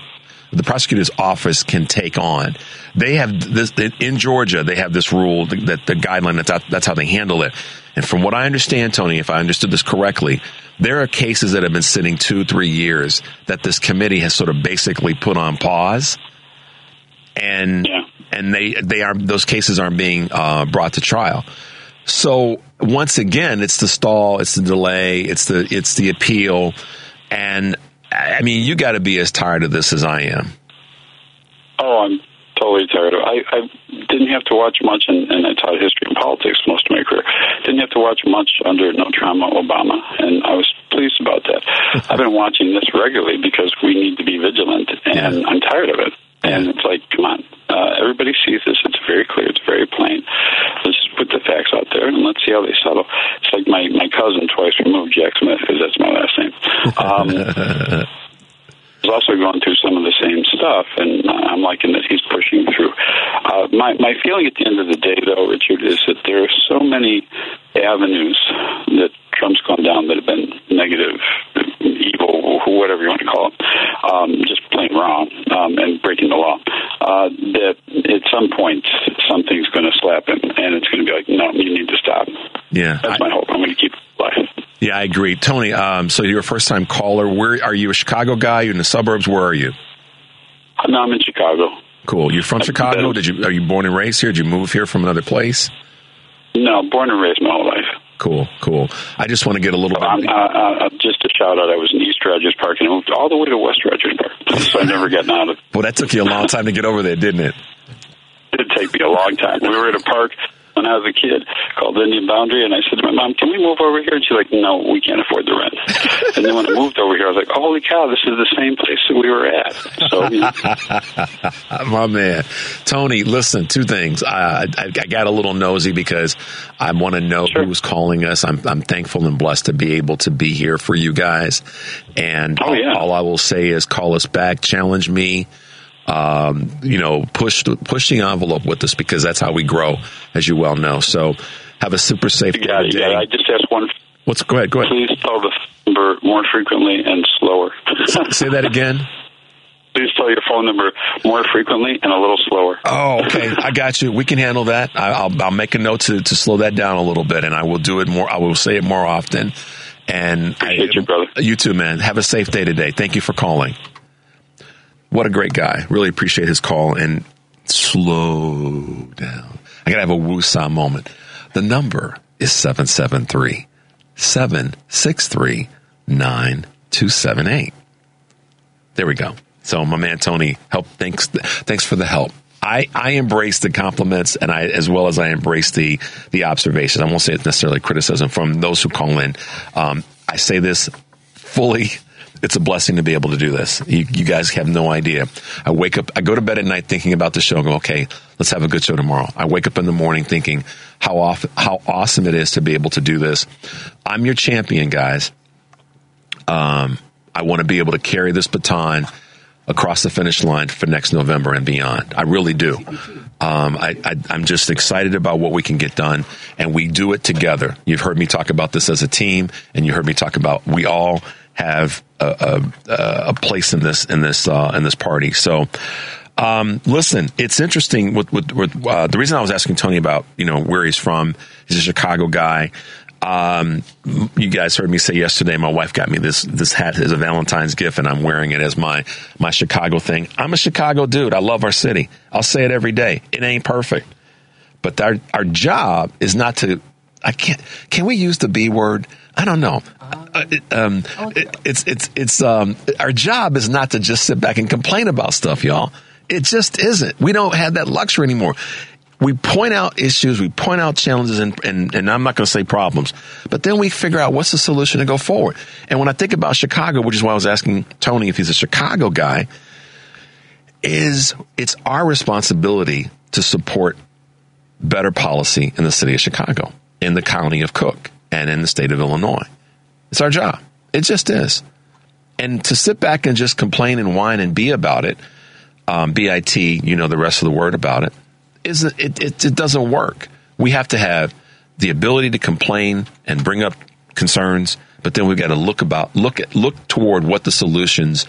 the prosecutor's office can take on. They have this in Georgia. They have this rule that the guideline that's how, that's how they handle it. And from what I understand, Tony, if I understood this correctly, there are cases that have been sitting two, three years that this committee has sort of basically put on pause, and yeah. and they they are those cases aren't being uh, brought to trial. So once again, it's the stall, it's the delay, it's the it's the appeal, and I mean, you got to be as tired of this as I am. Oh, I'm totally tired of. I, I didn't have to watch much, and, and I taught history and politics most of my career. Didn't have to watch much under no trauma Obama, and I was pleased about that. I've been watching this regularly because we need to be vigilant, and yeah. I'm tired of it. And it's like, come on, uh, everybody sees this. It's very clear. It's very plain. Let's just put the facts out there and let's see how they settle. It's like my my cousin twice removed Jack Smith because that's my last name. Um, is also going through some of the same stuff, and I'm liking that he's pushing through. Uh, my my feeling at the end of the day, though, Richard, is that there are so many avenues that Trump's gone down that have been negative, evil, whatever you want to call it, um, just plain wrong um, and breaking the law. Uh, that at some point something's going to slap him, and it's going to be like, no, you need to stop. Yeah, that's I, my hope. I'm going to keep life. Yeah, I agree, Tony. Um, so you're a first time caller. Where are you? A Chicago guy? You're in the suburbs. Where are you? No, I'm in Chicago. Cool. You're from Chicago. Did you? Are you born and raised here? Did you move here from another place? No, born and raised my whole life. Cool, cool. I just want to get a little bit. Um, uh, uh, just a shout out. I was in East Rogers Park and I moved all the way to West Rogers Park, so I never got out of. Well, that took you a long time to get over there, didn't it? It did take me a long time. We were at a park when I was a kid called Indian Boundary, and I said to my mom, "Can we move over here?" And she's like, "No, we can't afford the rent." and then when I moved over here, I was like, "Holy cow, this is the same place that we were at." So, my man, Tony, listen, two things. I, I, I got a little nosy because I want to know sure. who's calling us. I'm, I'm thankful and blessed to be able to be here for you guys. And oh, yeah. all, all I will say is call us back, challenge me um, you know, push push the envelope with us because that's how we grow, as you well know. So, have a super safe yeah, day. Yeah, I just asked one. What's go ahead? Go ahead. Please spell the number more frequently and slower. Say that again. Please tell your phone number more frequently and a little slower. Oh, okay. I got you. We can handle that. I, will I'll make a note to, to slow that down a little bit, and I will do it more. I will say it more often. And Appreciate I, you, brother. You too, man. Have a safe day today. Thank you for calling. What a great guy. Really appreciate his call and slow down. I gotta have a woosah moment. The number is 773 763 9278. There we go. So my man Tony, help. Thanks, thanks for the help. I, I embrace the compliments and I, as well as I embrace the, the observations. I won't say it's necessarily criticism from those who call in. Um, I say this fully. It's a blessing to be able to do this. You, you, guys have no idea. I wake up, I go to bed at night thinking about the show and go, okay, let's have a good show tomorrow. I wake up in the morning thinking how off, how awesome it is to be able to do this. I'm your champion, guys. Um, I want to be able to carry this baton across the finish line for next November and beyond. I really do. Um, I, am just excited about what we can get done, and we do it together. You've heard me talk about this as a team, and you heard me talk about we all have a, a, a place in this in this uh, in this party. So. Um, listen, it's interesting. With, with, with uh, the reason I was asking Tony about, you know, where he's from. He's a Chicago guy. Um, you guys heard me say yesterday, my wife got me this, this hat as a Valentine's gift and I'm wearing it as my, my Chicago thing. I'm a Chicago dude. I love our city. I'll say it every day. It ain't perfect, but our, our job is not to, I can't, can we use the B word? I don't know. Uh, it, um, it, it's, it's, it's, um, our job is not to just sit back and complain about stuff, y'all. It just isn't. We don't have that luxury anymore we point out issues, we point out challenges, and, and, and I'm not going to say problems, but then we figure out what's the solution to go forward. And when I think about Chicago, which is why I was asking Tony if he's a Chicago guy, is it's our responsibility to support better policy in the city of Chicago, in the county of Cook, and in the state of Illinois. It's our job. It just is. And to sit back and just complain and whine and be about it, um, BIT, you know the rest of the word about it, isn't it, it, it doesn't work. We have to have the ability to complain and bring up concerns, but then we've got to look about look at look toward what the solutions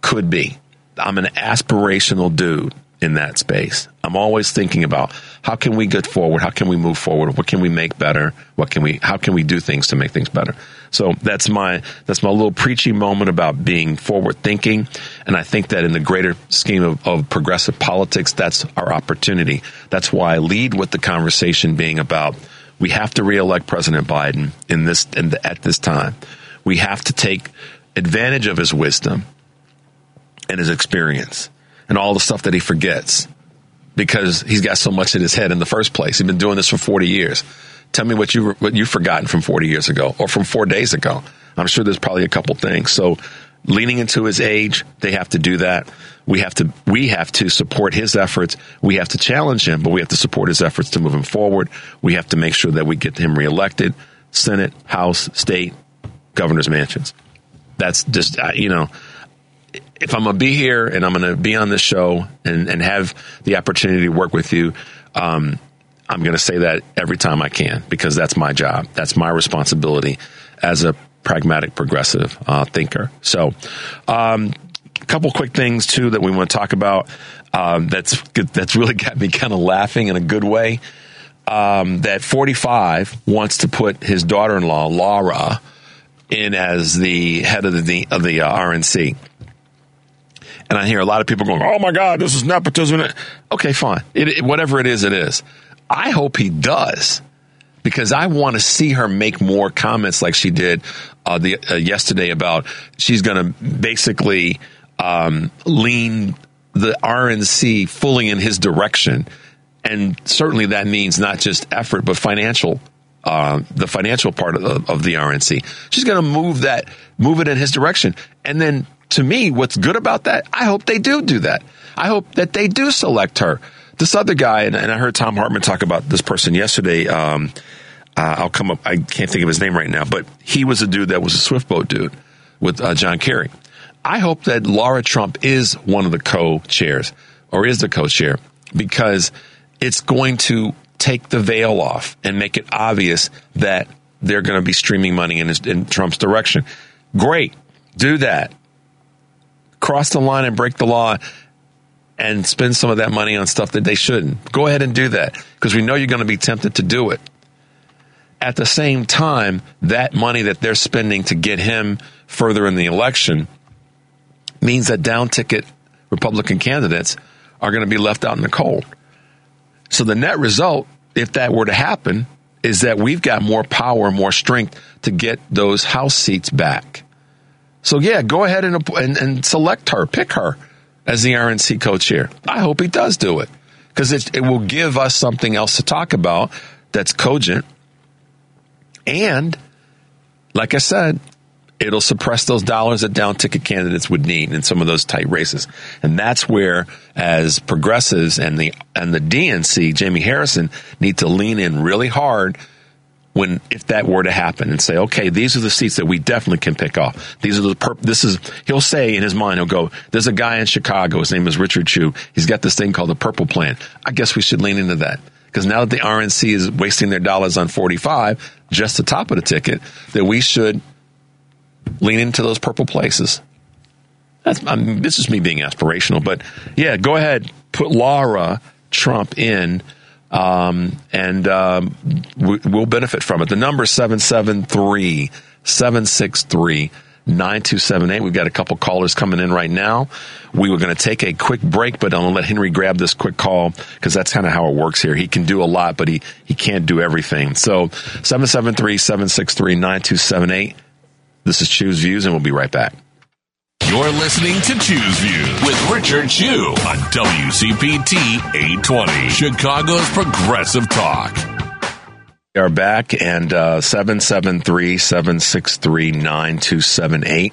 could be. I'm an aspirational dude in that space. I'm always thinking about how can we get forward? How can we move forward? What can we make better? What can we how can we do things to make things better? So that's my that's my little preachy moment about being forward thinking. And I think that in the greater scheme of, of progressive politics, that's our opportunity. That's why I lead with the conversation being about we have to reelect President Biden in this in the, at this time. We have to take advantage of his wisdom and his experience and all the stuff that he forgets because he's got so much in his head in the first place. He's been doing this for 40 years. Tell me what you what you've forgotten from 40 years ago or from 4 days ago. I'm sure there's probably a couple things. So leaning into his age, they have to do that. We have to we have to support his efforts. We have to challenge him, but we have to support his efforts to move him forward. We have to make sure that we get him reelected, Senate, House, state, governor's mansions. That's just you know if I'm going to be here and I'm going to be on this show and, and have the opportunity to work with you, um, I'm going to say that every time I can because that's my job. That's my responsibility as a pragmatic progressive uh, thinker. So, um, a couple quick things too that we want to talk about. Um, that's that's really got me kind of laughing in a good way. Um, that 45 wants to put his daughter-in-law Laura in as the head of the of the uh, RNC. And I hear a lot of people going, "Oh my God, this is nepotism." Okay, fine. It, it, whatever it is, it is. I hope he does because I want to see her make more comments like she did uh, the uh, yesterday about she's going to basically um, lean the RNC fully in his direction, and certainly that means not just effort but financial. Uh, the financial part of the, of the RNC. She's going to move that, move it in his direction, and then to me, what's good about that, I hope they do do that. I hope that they do select her. This other guy, and, and I heard Thom Hartmann talk about this person yesterday. Um, uh, I'll come up. I can't think of his name right now, but he was a dude that was a Swift boat dude with uh, John Kerry. I hope that Laura Trump is one of the co-chairs or is the co-chair because it's going to take the veil off and make it obvious that they're going to be streaming money in, his, in Trump's direction. Great. Do that. Cross the line and break the law and spend some of that money on stuff that they shouldn't. Go ahead and do that because we know you're going to be tempted to do it. At the same time, that money that they're spending to get him further in the election means that down ticket Republican candidates are going to be left out in the cold. So the net result, if that were to happen, is that we've got more power, more strength to get those House seats back. So yeah, go ahead and, and, and select her, pick her as the RNC co-chair. I hope he does do it because it, it will give us something else to talk about that's cogent. And like I said, it'll suppress those dollars that down ticket candidates would need in some of those tight races. And that's where, as progressives and the and the DNC, Jamie Harrison need to lean in really hard when if that were to happen and say, okay, these are the seats that we definitely can pick off. These are the perp- this is he'll say in his mind he'll go, there's a guy in Chicago, his name is Richard Chew. He's got this thing called the Purple Plan. I guess we should lean into that because now that the RNC is wasting their dollars on 45, just the top of the ticket, that we should lean into those purple places. That's I this is me being aspirational, but yeah, go ahead, put Laura Trump in um, and um, we, will benefit from it. The number 773 763 9278. We've got a couple callers coming in right now. We were going to take a quick break, but I'm going to let Henry grab this quick call because that's kind of how it works here. He can do a lot, but he, he can't do everything. So 773 763 9278. This is Chew's Views, and we'll be right back. You're listening to Chew's View with Richard Chew on WCPT 820, Chicago's Progressive Talk. We are back and uh, 773 763 9278.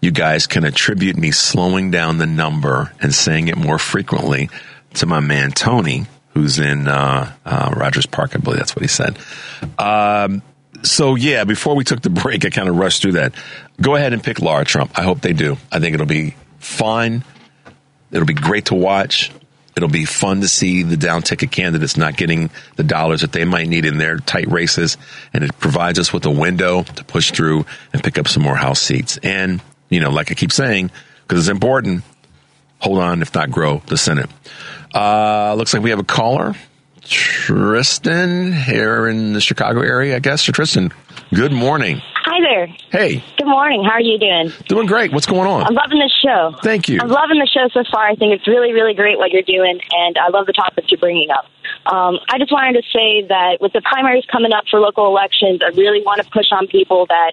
You guys can attribute me slowing down the number and saying it more frequently to my man Tony, who's in uh, uh, Rogers Park. I believe that's what he said. Um, so yeah, before we took the break, I kind of rushed through that. Go ahead and pick Laura Trump. I hope they do. I think it'll be fine. It'll be great to watch. It'll be fun to see the down ticket candidates not getting the dollars that they might need in their tight races. And it provides us with a window to push through and pick up some more House seats. And, you know, like I keep saying, because it's important, hold on, if not grow the Senate. Uh, looks like we have a caller. Tristan here in the Chicago area, I guess. So Tristan, good morning. Hi there. Hey. Good morning. How are you doing? Doing great. What's going on? I'm loving the show. Thank you. I'm loving the show so far. I think it's really, really great what you're doing, and I love the topics you're bringing up. Um, I just wanted to say that with the primaries coming up for local elections, I really want to push on people that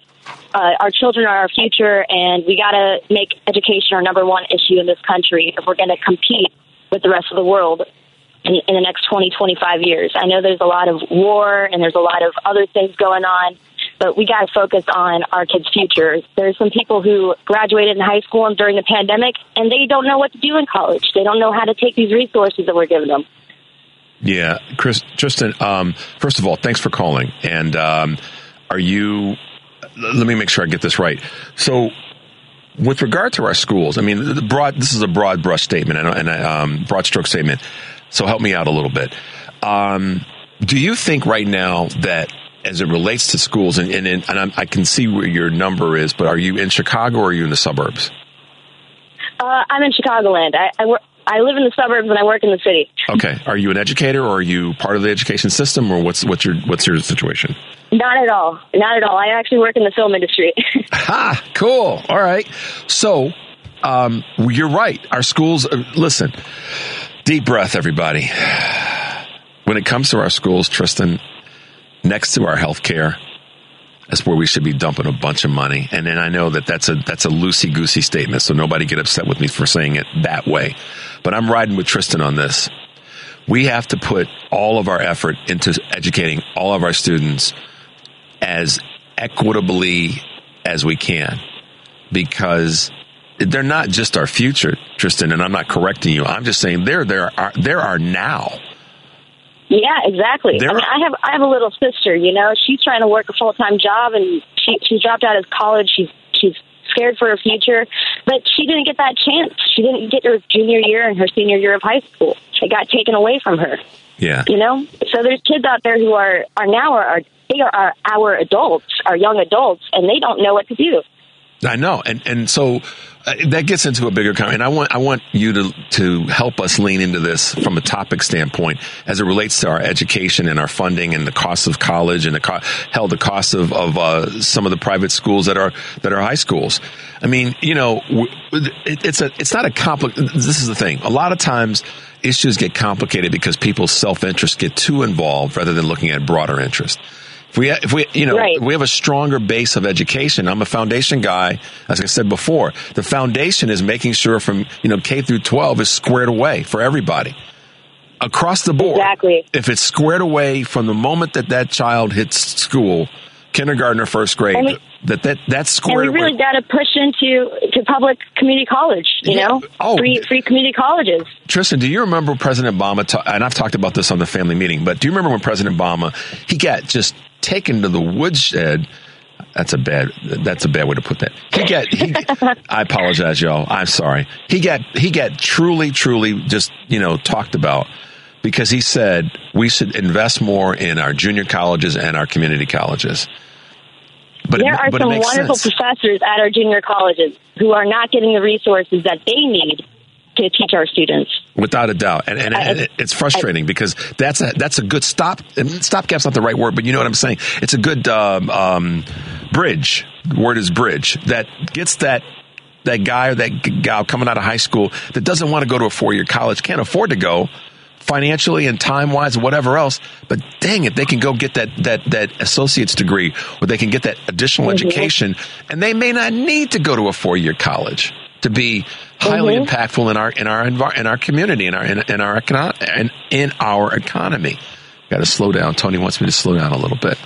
uh, our children are our future, and we got to make education our number one issue in this country if we're going to compete with the rest of the world in, in the next 20, 25 years. I know there's a lot of war and there's a lot of other things going on, but we got to focus on our kids' future. There's some people who graduated in high school and during the pandemic, and they don't know what to do in college. They don't know how to take these resources that we're giving them. Yeah, Chris, Tristan. Um, first of all, thanks for calling. And um, are you? Let me make sure I get this right. So, with regard to our schools, I mean, broad. This is a broad brush statement and a um, broad stroke statement. So help me out a little bit. Um, do you think right now that as it relates to schools, and, and, and i can see where your number is, but are you in Chicago or are you in the suburbs? Uh, I'm in Chicagoland. I, I, work, I live in the suburbs and I work in the city. Okay. Are you an educator or are you part of the education system or what's, what's your, what's your situation? Not at all. Not at all. I actually work in the film industry. ha! Cool. All right. So, um, you're right. Our schools, uh, listen, Deep breath, everybody. When it comes to our schools, Tristan, next to our health care, that's where we should be dumping a bunch of money. And then I know that that's a that's a loosey goosey statement, so nobody get upset with me for saying it that way. But I'm riding with Tristan on this. We have to put all of our effort into educating all of our students as equitably as we can, because they're not just our future, Tristan, and I'm not correcting you. I'm just saying they're there are there are now. Yeah, exactly. I, mean, I have I have a little sister. You know, she's trying to work a full time job, and she she's dropped out of college. She's she's scared for her future. But she didn't get that chance. She didn't get her junior year and her senior year of high school. It got taken away from her. Yeah. You know, so there's kids out there who are are now are, are they are our, our adults, our young adults, and they don't know what to do. I know, and and so that gets into a bigger comment. And I want I want you to to help us lean into this from a topic standpoint as it relates to our education and our funding and the cost of college and the co- hell the cost of of uh, some of the private schools that are that are high schools. I mean, you know, it, it's a it's not a compli This is the thing. A lot of times issues get complicated because people's self interest get too involved rather than looking at broader interest. If we, if we, you know, Right. we have a stronger base of education. I'm a foundation guy, as I said before. The foundation is making sure from you know K through 12 is squared away for everybody across the board. Exactly. If it's squared away from the moment that that child hits school, kindergarten or first grade, we- that that that's And we really got to push into to public community college. You Yeah. know, Oh. free free community colleges. Tristan, do you remember President Obama? Ta- and I've talked about this on the family meeting, but do you remember when President Obama he got just taken to the woodshed? That's a bad. That's a bad way to put that. He got. He, I apologize, y'all. I'm sorry. He got. He got truly, truly just you know talked about because he said we should invest more in our junior colleges and our community colleges. But there it, are but some wonderful sense. professors at our junior colleges who are not getting the resources that they need to teach our students. Without a doubt, and, and, and I- it's frustrating because that's a that's a good stop. And stopgap's not the right word, but you know what I'm saying. It's a good um, um, bridge. The word is bridge that gets that that guy or that gal coming out of high school that doesn't want to go to a four year college, can't afford to go financially and time wise and whatever else. But dang it, they can go get that that that associate's degree or they can get that additional education, and they may not need to go to a four year college to be highly Mhm. impactful in our in our envir- in our community in our in, in our econo- in, in our economy. Got to slow down. Tony wants me to slow down a little bit.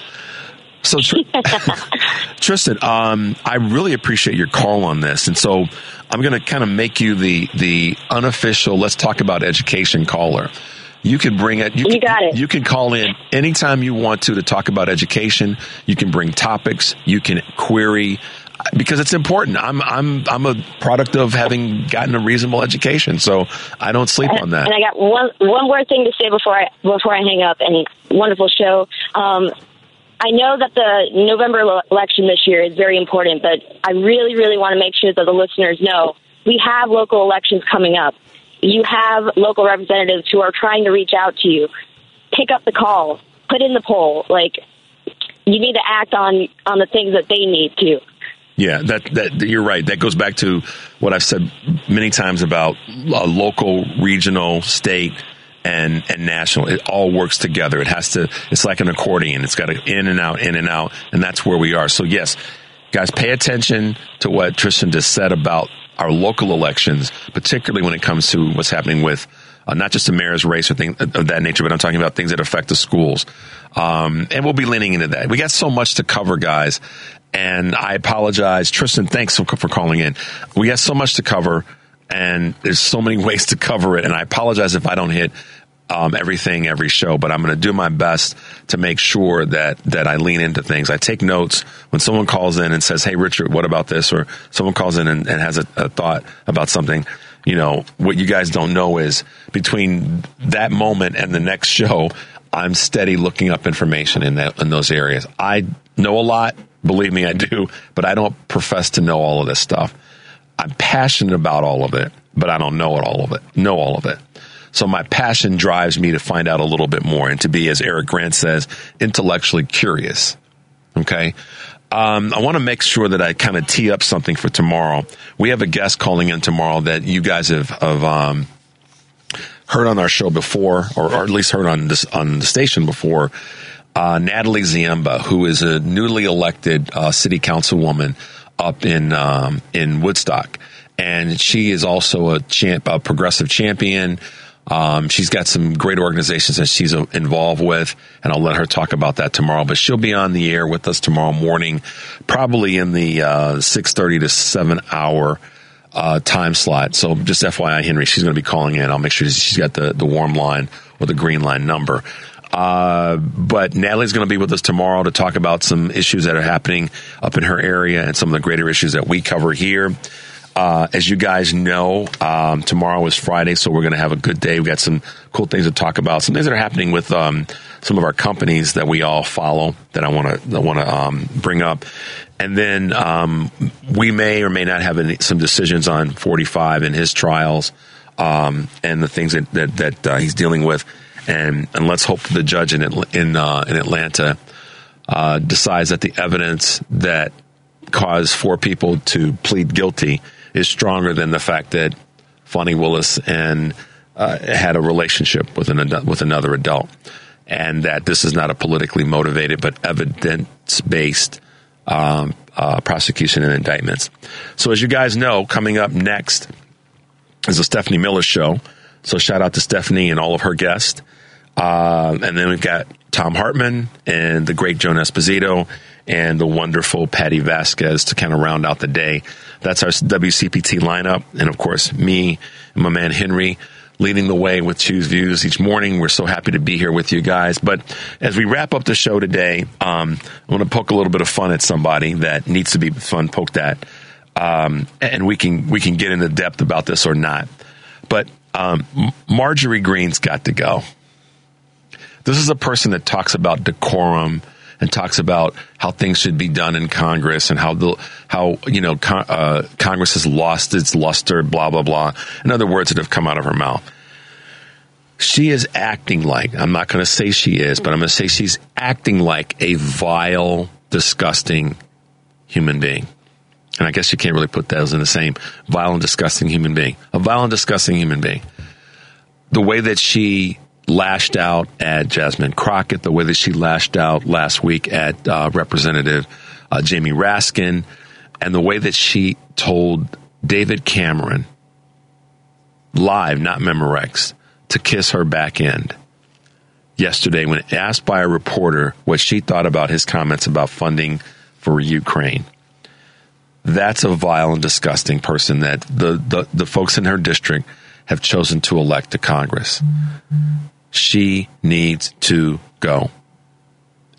So, Tr- Tristan, um, I really appreciate your call on this, and so I'm going to kind of make you the the unofficial. Let's talk about education caller. You can bring it. You, You can, got it. You can call in anytime you want to to talk about education. You can bring topics. You can query because it's important. I'm I'm I'm a product of having gotten a reasonable education, so I don't sleep on that. And I got one one more thing to say before I before I hang up. And wonderful show. Um, I know that the November election this year is very important, but I really, really want to make sure that the listeners know we have local elections coming up. You have local representatives who are trying to reach out to you. Pick up the call. Put in the poll. Like you need to act on on the things that they need to. Yeah, that that you're right. That goes back to what I've said many times about local, regional, state, and and national. It all works together. It has to. It's like an accordion. It's got to in and out, in and out, and that's where we are. So yes, guys, pay attention to what Tristan just said about our local elections, particularly when it comes to what's happening with. Uh, not just the mayor's race or things of that nature, but I'm talking about things that affect the schools. Um, and we'll be leaning into that. We got so much to cover, guys. And I apologize. Tristan, thanks for, for calling in. We got so much to cover, and there's so many ways to cover it. And I apologize if I don't hit um, everything every show, but I'm going to do my best to make sure that that I lean into things. I take notes when someone calls in and says, "Hey, Richard, what about this?" or someone calls in and, and has a, a thought about something. You know, what you guys don't know is between that moment and the next show, I'm steady looking up information in that in those areas. I know a lot, believe me, I do, but I don't profess to know all of this stuff. I'm passionate about all of it, but I don't know it all of it. Know all of it. So my passion drives me to find out a little bit more and to be, as Eric Grant says, intellectually curious. Okay. Um, I want to make sure that I kind of tee up something for tomorrow. We have a guest calling in tomorrow that you guys have, have um, heard on our show before, or, or at least heard on this on the station before. Uh, Natalie Ziemba, who is a newly elected uh, city councilwoman up in um, in Woodstock, and she is also a champ, a progressive champion. Um, she's got some great organizations that she's uh, involved with, and I'll let her talk about that tomorrow. But she'll be on the air with us tomorrow morning, probably in the uh, six thirty to seven hour uh, time slot. So just FYI, Henry, she's going to be calling in. I'll make sure she's got the, the warm line or the green line number. Uh, but Natalie's going to be with us tomorrow to talk about some issues that are happening up in her area and some of the greater issues that we cover here. Uh, as you guys know, um, tomorrow is Friday, so we're going to have a good day. We've got some cool things to talk about, some things that are happening with um, some of our companies that we all follow that I want to want to um, bring up, and then um, we may or may not have any, some decisions on 45 and his trials um, and the things that that, that uh, he's dealing with, and and let's hope the judge in in uh, in Atlanta uh, decides that the evidence that caused four people to plead guilty is stronger than the fact that Fani Willis and uh, had a relationship with an with another adult, and that this is not a politically motivated but evidence based um, uh, prosecution and indictments. So, as you guys know, coming up next is the Stephanie Miller show. So, shout out to Stephanie and all of her guests. Uh, and then we've got Thom Hartmann and the great Joan Esposito and the wonderful Patty Vasquez to kind of round out the day. That's our WCPT lineup. And of course, me and my man Henry leading the way with Chew's Views each morning. We're so happy to be here with you guys. But as we wrap up the show today, um, I want to poke a little bit of fun at somebody that needs to be fun poked at. Um, and we can we can get into depth about this or not. But um, Marjorie Greene's got to go. This is a person that talks about decorum and talks about how things should be done in Congress and how the how you know con- uh, Congress has lost its luster, blah blah blah. In other words, that have come out of her mouth. She is acting like I'm not going to say she is, but I'm going to say she's acting like a vile, disgusting human being. And I guess you can't really put those in the same vile and disgusting human being. A vile and disgusting human being. The way that she lashed out at Jasmine Crockett, the way that she lashed out last week at uh, Representative uh, Jamie Raskin, and the way that she told David Cameron live, not Memorex, to kiss her back end yesterday when asked by a reporter what she thought about his comments about funding for Ukraine. That's a vile and disgusting person that the, the, the folks in her district have chosen to elect to Congress. She needs to go.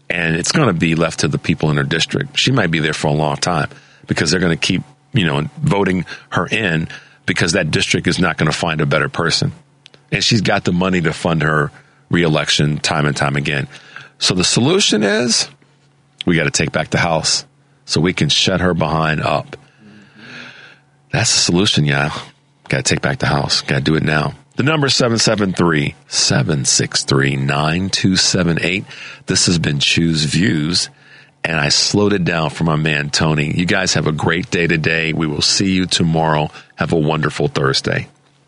And it's going to be left to the people in her district. She might be there for a long time because they're going to keep, you know, voting her in because that district is not going to find a better person. And she's got the money to fund her reelection time and time again. So the solution is we got to take back the House so we can shut her behind up. That's the solution, yeah. Got to take back the House. Got to do it now. The number is 773 763 9278. This has been Chew's Views, and I slowed it down for my man Tony. You guys have a great day today. We will see you tomorrow. Have a wonderful Thursday.